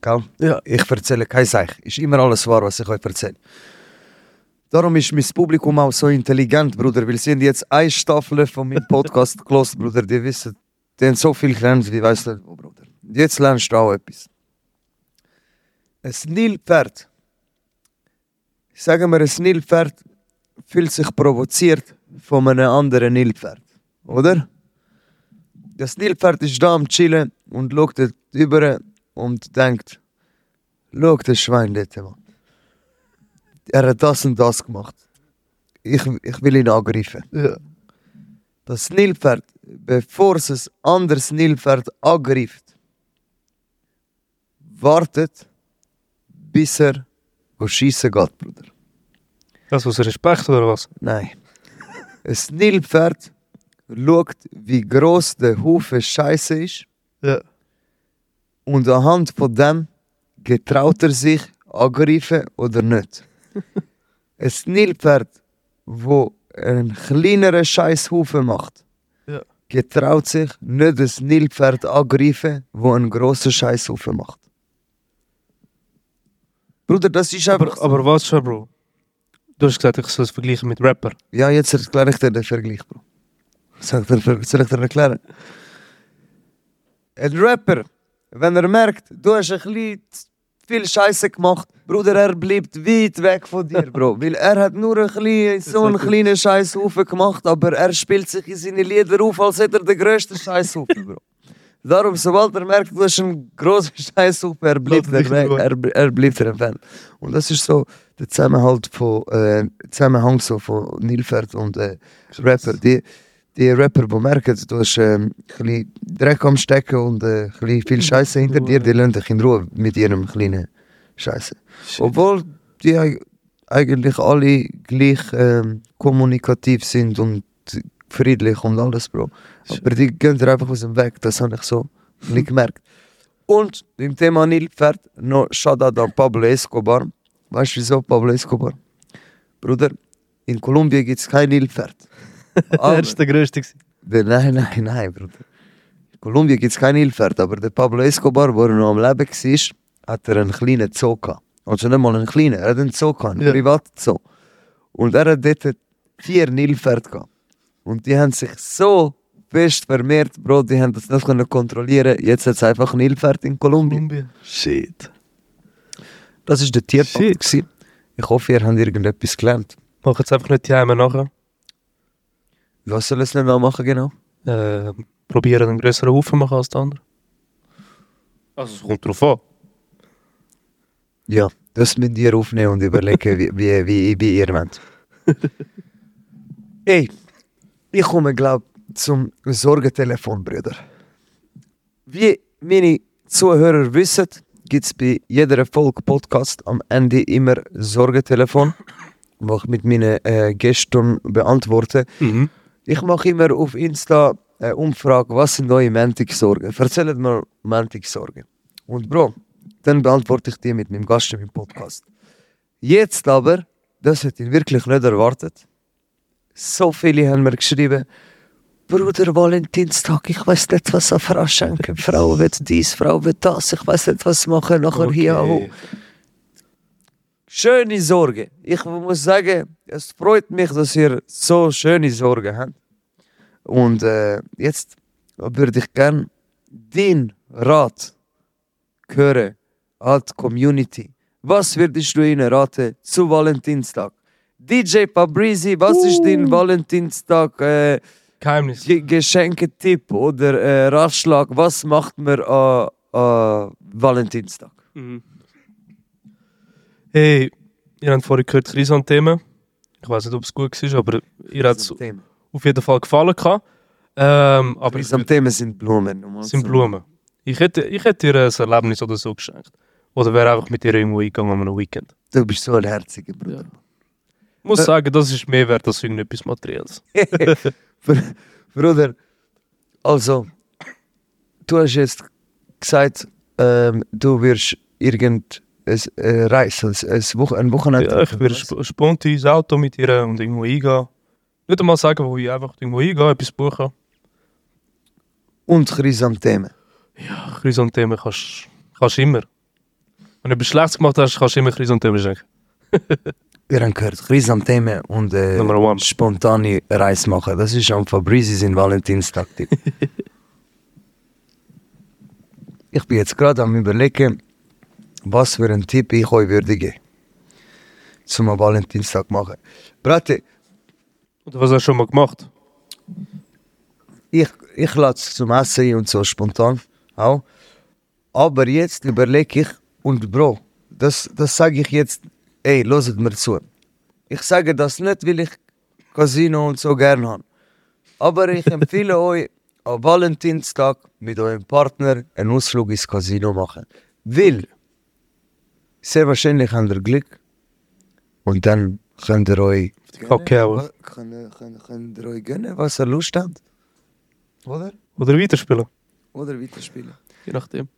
Gell? Ja. Ich erzähle kein Seich. Ist immer alles wahr, was ich euch erzähle. Darum ist mein Publikum auch so intelligent, Bruder, weil sie haben jetzt eine Staffel von meinem Podcast gelost, Bruder. Die wissen, die haben so viel gelernt, wie weißt du, oh, Bruder. Jetzt lernst du auch etwas. Ein Nilpferd. Sagen wir, ein Nilpferd fühlt sich provoziert von einem anderen Nilpferd. Oder? Das Nilpferd ist da am Chillen und schaut über und denkt, schau das Schwein dort, Mann. Er hat das und das gemacht. Ich, ich will ihn angreifen. Ja. Das Nilpferd, bevor es ein anderes Nilpferd angreift, wartet bis er schiessen geht, Bruder. Das was Respekt oder was? Nein. Ein Nilpferd schaut, wie groß der Haufen Scheiße ist Ja. und anhand von dem getraut er sich angreifen oder nicht. Ein Nilpferd, wo einen kleineren Scheißhaufen macht, Ja. getraut sich nicht ein Nilpferd angreifen, wo einen grossen Scheißhaufen macht. Bruder, das ist einfach. Aber, aber was schon, Bro? Du hast gesagt, ich soll es vergleichen mit Rapper. Ja, jetzt erkläre ich dir den Vergleich, Bro. Soll ich dir, soll ich dir erklären? Ein Rapper, wenn er merkt, du hast ein bisschen viel Scheiße gemacht, Bruder, er bleibt weit weg von dir, Bro. Weil er hat nur ein bisschen, so einen kleinen Scheißhaufen gemacht, aber er spielt sich in seine Lieder auf, als hätte er den grössten Scheißhaufen, Bro. Darum, sobald er merkt, du hast einen grossen Scheißhaufen, er bleibt er weg, er, er bleibt er entfernt. Und das ist so der Zusammenhalt von, äh, Zusammenhang so von Nilpferd und äh, Rapper. Die, die Rapper, die merken, du hast ähm, ein bisschen Dreck am Stecken und äh, ein bisschen viel Scheiße hinter dir, die lassen dich in Ruhe mit ihrem kleinen Scheiße. Obwohl die eig- eigentlich alle gleich ähm, kommunikativ sind und friedlich und alles, Bro. Aber die gehen dir einfach aus dem Weg, das habe ich so nicht gemerkt. Und beim Thema Nilpferd noch Shoutout an Pablo Escobar. Weißt du wieso Pablo Escobar? Bruder, in Kolumbien gibt es kein Nilpferd. Er ist der Größte. der, nein, nein, nein, Bruder. In Kolumbien gibt es kein Nilpferd, aber der Pablo Escobar, wo er noch am Leben war, hat er einen kleinen Zoo gehabt. Also nicht mal einen kleinen, er hat einen Zoo gehabt, einen Ja. privaten Zoo. Und er hat dort vier Nilpferde gehabt. Und die haben sich so fest vermehrt, Bro, die haben das nicht können kontrollieren. Jetzt hat es einfach ein Nilpferd in Kolumbien. Kolumbien. Shit. Das war der gewesen. Ich hoffe, ihr habt irgendetwas gelernt. Mach jetzt einfach nicht die Heime nachher. Was soll es denn noch machen, genau? Äh, probieren einen größeren Haufen machen als der andere. Also es kommt drauf an. Ja, das müsst ihr aufnehmen und überlegen, wie, wie, wie, wie ihr wollt. Ey, ich komme, glaube zum Sorgentelefon, Brüder. Wie meine Zuhörer wissen, gibt es bei jeder Folge Podcast am Ende immer Sorgentelefon, wo ich mit meinen äh, Gästen beantworte. Mhm. Ich mache immer auf Insta eine Umfrage, was sind eure Mantic-Sorgen? Erzählt mir Mantic-Sorgen. Und Bro, dann beantworte ich die mit meinem Gast im Podcast. Jetzt aber, das hätte ich wirklich nicht erwartet. So viele haben mir geschrieben, Bruder Valentinstag, ich weiß nicht, was an Frau schenken. Frau wird dies, Frau wird das, ich weiß nicht, was machen, nachher hier auch. Schöne Sorge. Ich muss sagen, es freut mich, dass ihr so schöne Sorgen habt. Und äh, jetzt würde ich gern den Rat hören die Community. Was würdest du ihnen raten zu Valentinstag? DJ Fabrizi, was ist dein Valentinstag äh, Geheimnis. Ge Geschenketipp oder äh, Ratschlag? Was macht man an, an Valentinstag? Mhm. Hey, ihr habt vorhin gehört Chrysanthemen. Ich weiß nicht, ob es gut war, aber ihr hat es auf jeden Fall gefallen. gehabt. Ähm, aber Chrysanthemen sind Blumen. sind. Blumen. Ich hätte, ich hätte ihr ein Erlebnis oder so geschenkt. Oder wäre einfach mit ihr irgendwo eingegangen an einem Weekend. Du bist so ein herziger Bruder. Ja. Muss Äh. sagen, das ist mehr wert als irgendetwas Materielles. Br- Bruder, also, du hast jetzt gesagt, ähm, du wirst irgend ein äh, Reis, ein, ein, Woche, ein Wochenende. Ja, ich würde sp spontan ins Auto mit ihr und irgendwo eingehen. Nicht einmal sagen, wo ich einfach irgendwo eingehe, etwas buchen. Und Chrysanthemen. Ja, Chrysanthemen kannst kannst immer. Wenn du etwas Schlechtes gemacht hast, kannst du immer Chrysanthemen schenken. Wir haben gehört, Chrysanthemen und äh, spontane Reis machen. Das ist am Fabrizi sein Valentinstag-Tipp. ich bin jetzt gerade am überlegen, was für einen Tipp ich euch würde geben. Zum Valentinstag machen. Brate, Oder was hast du schon mal gemacht? ich, ich lade es zum Essen und so spontan auch. Aber jetzt überlege ich, und Bro, das, das sage ich jetzt, ey, loset mir zu. Ich sage das nicht, weil ich Casino und so gern habe. Aber ich empfehle euch, am Valentinstag mit eurem Partner einen Ausflug ins Casino machen. Weil Sehr wahrscheinlich habt ihr Glück. Und dann könnt ihr euch Kacke hauen. könnt, könnt, könnt ihr euch gönnen, was ihr Lust habt. Oder? Oder weiterspielen. Oder weiterspielen. Je nachdem.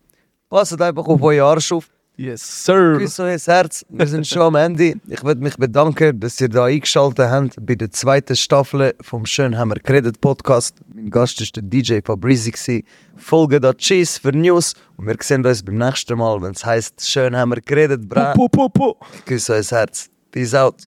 Passt einfach auf euren Arsch auf. Yes, sir. Grüß euer Herz. Wir sind schon am Ende. Ich würde mich bedanken, dass ihr da eingeschaltet habt bei der zweiten Staffel vom Schön haben wir geredet Podcast. Mein Gast war der DJ Fabrizi. Folge da Cheese für News und wir sehen uns beim nächsten Mal, wenn es heisst Schön haben wir geredet, bra. Grüß euer Herz. Peace out.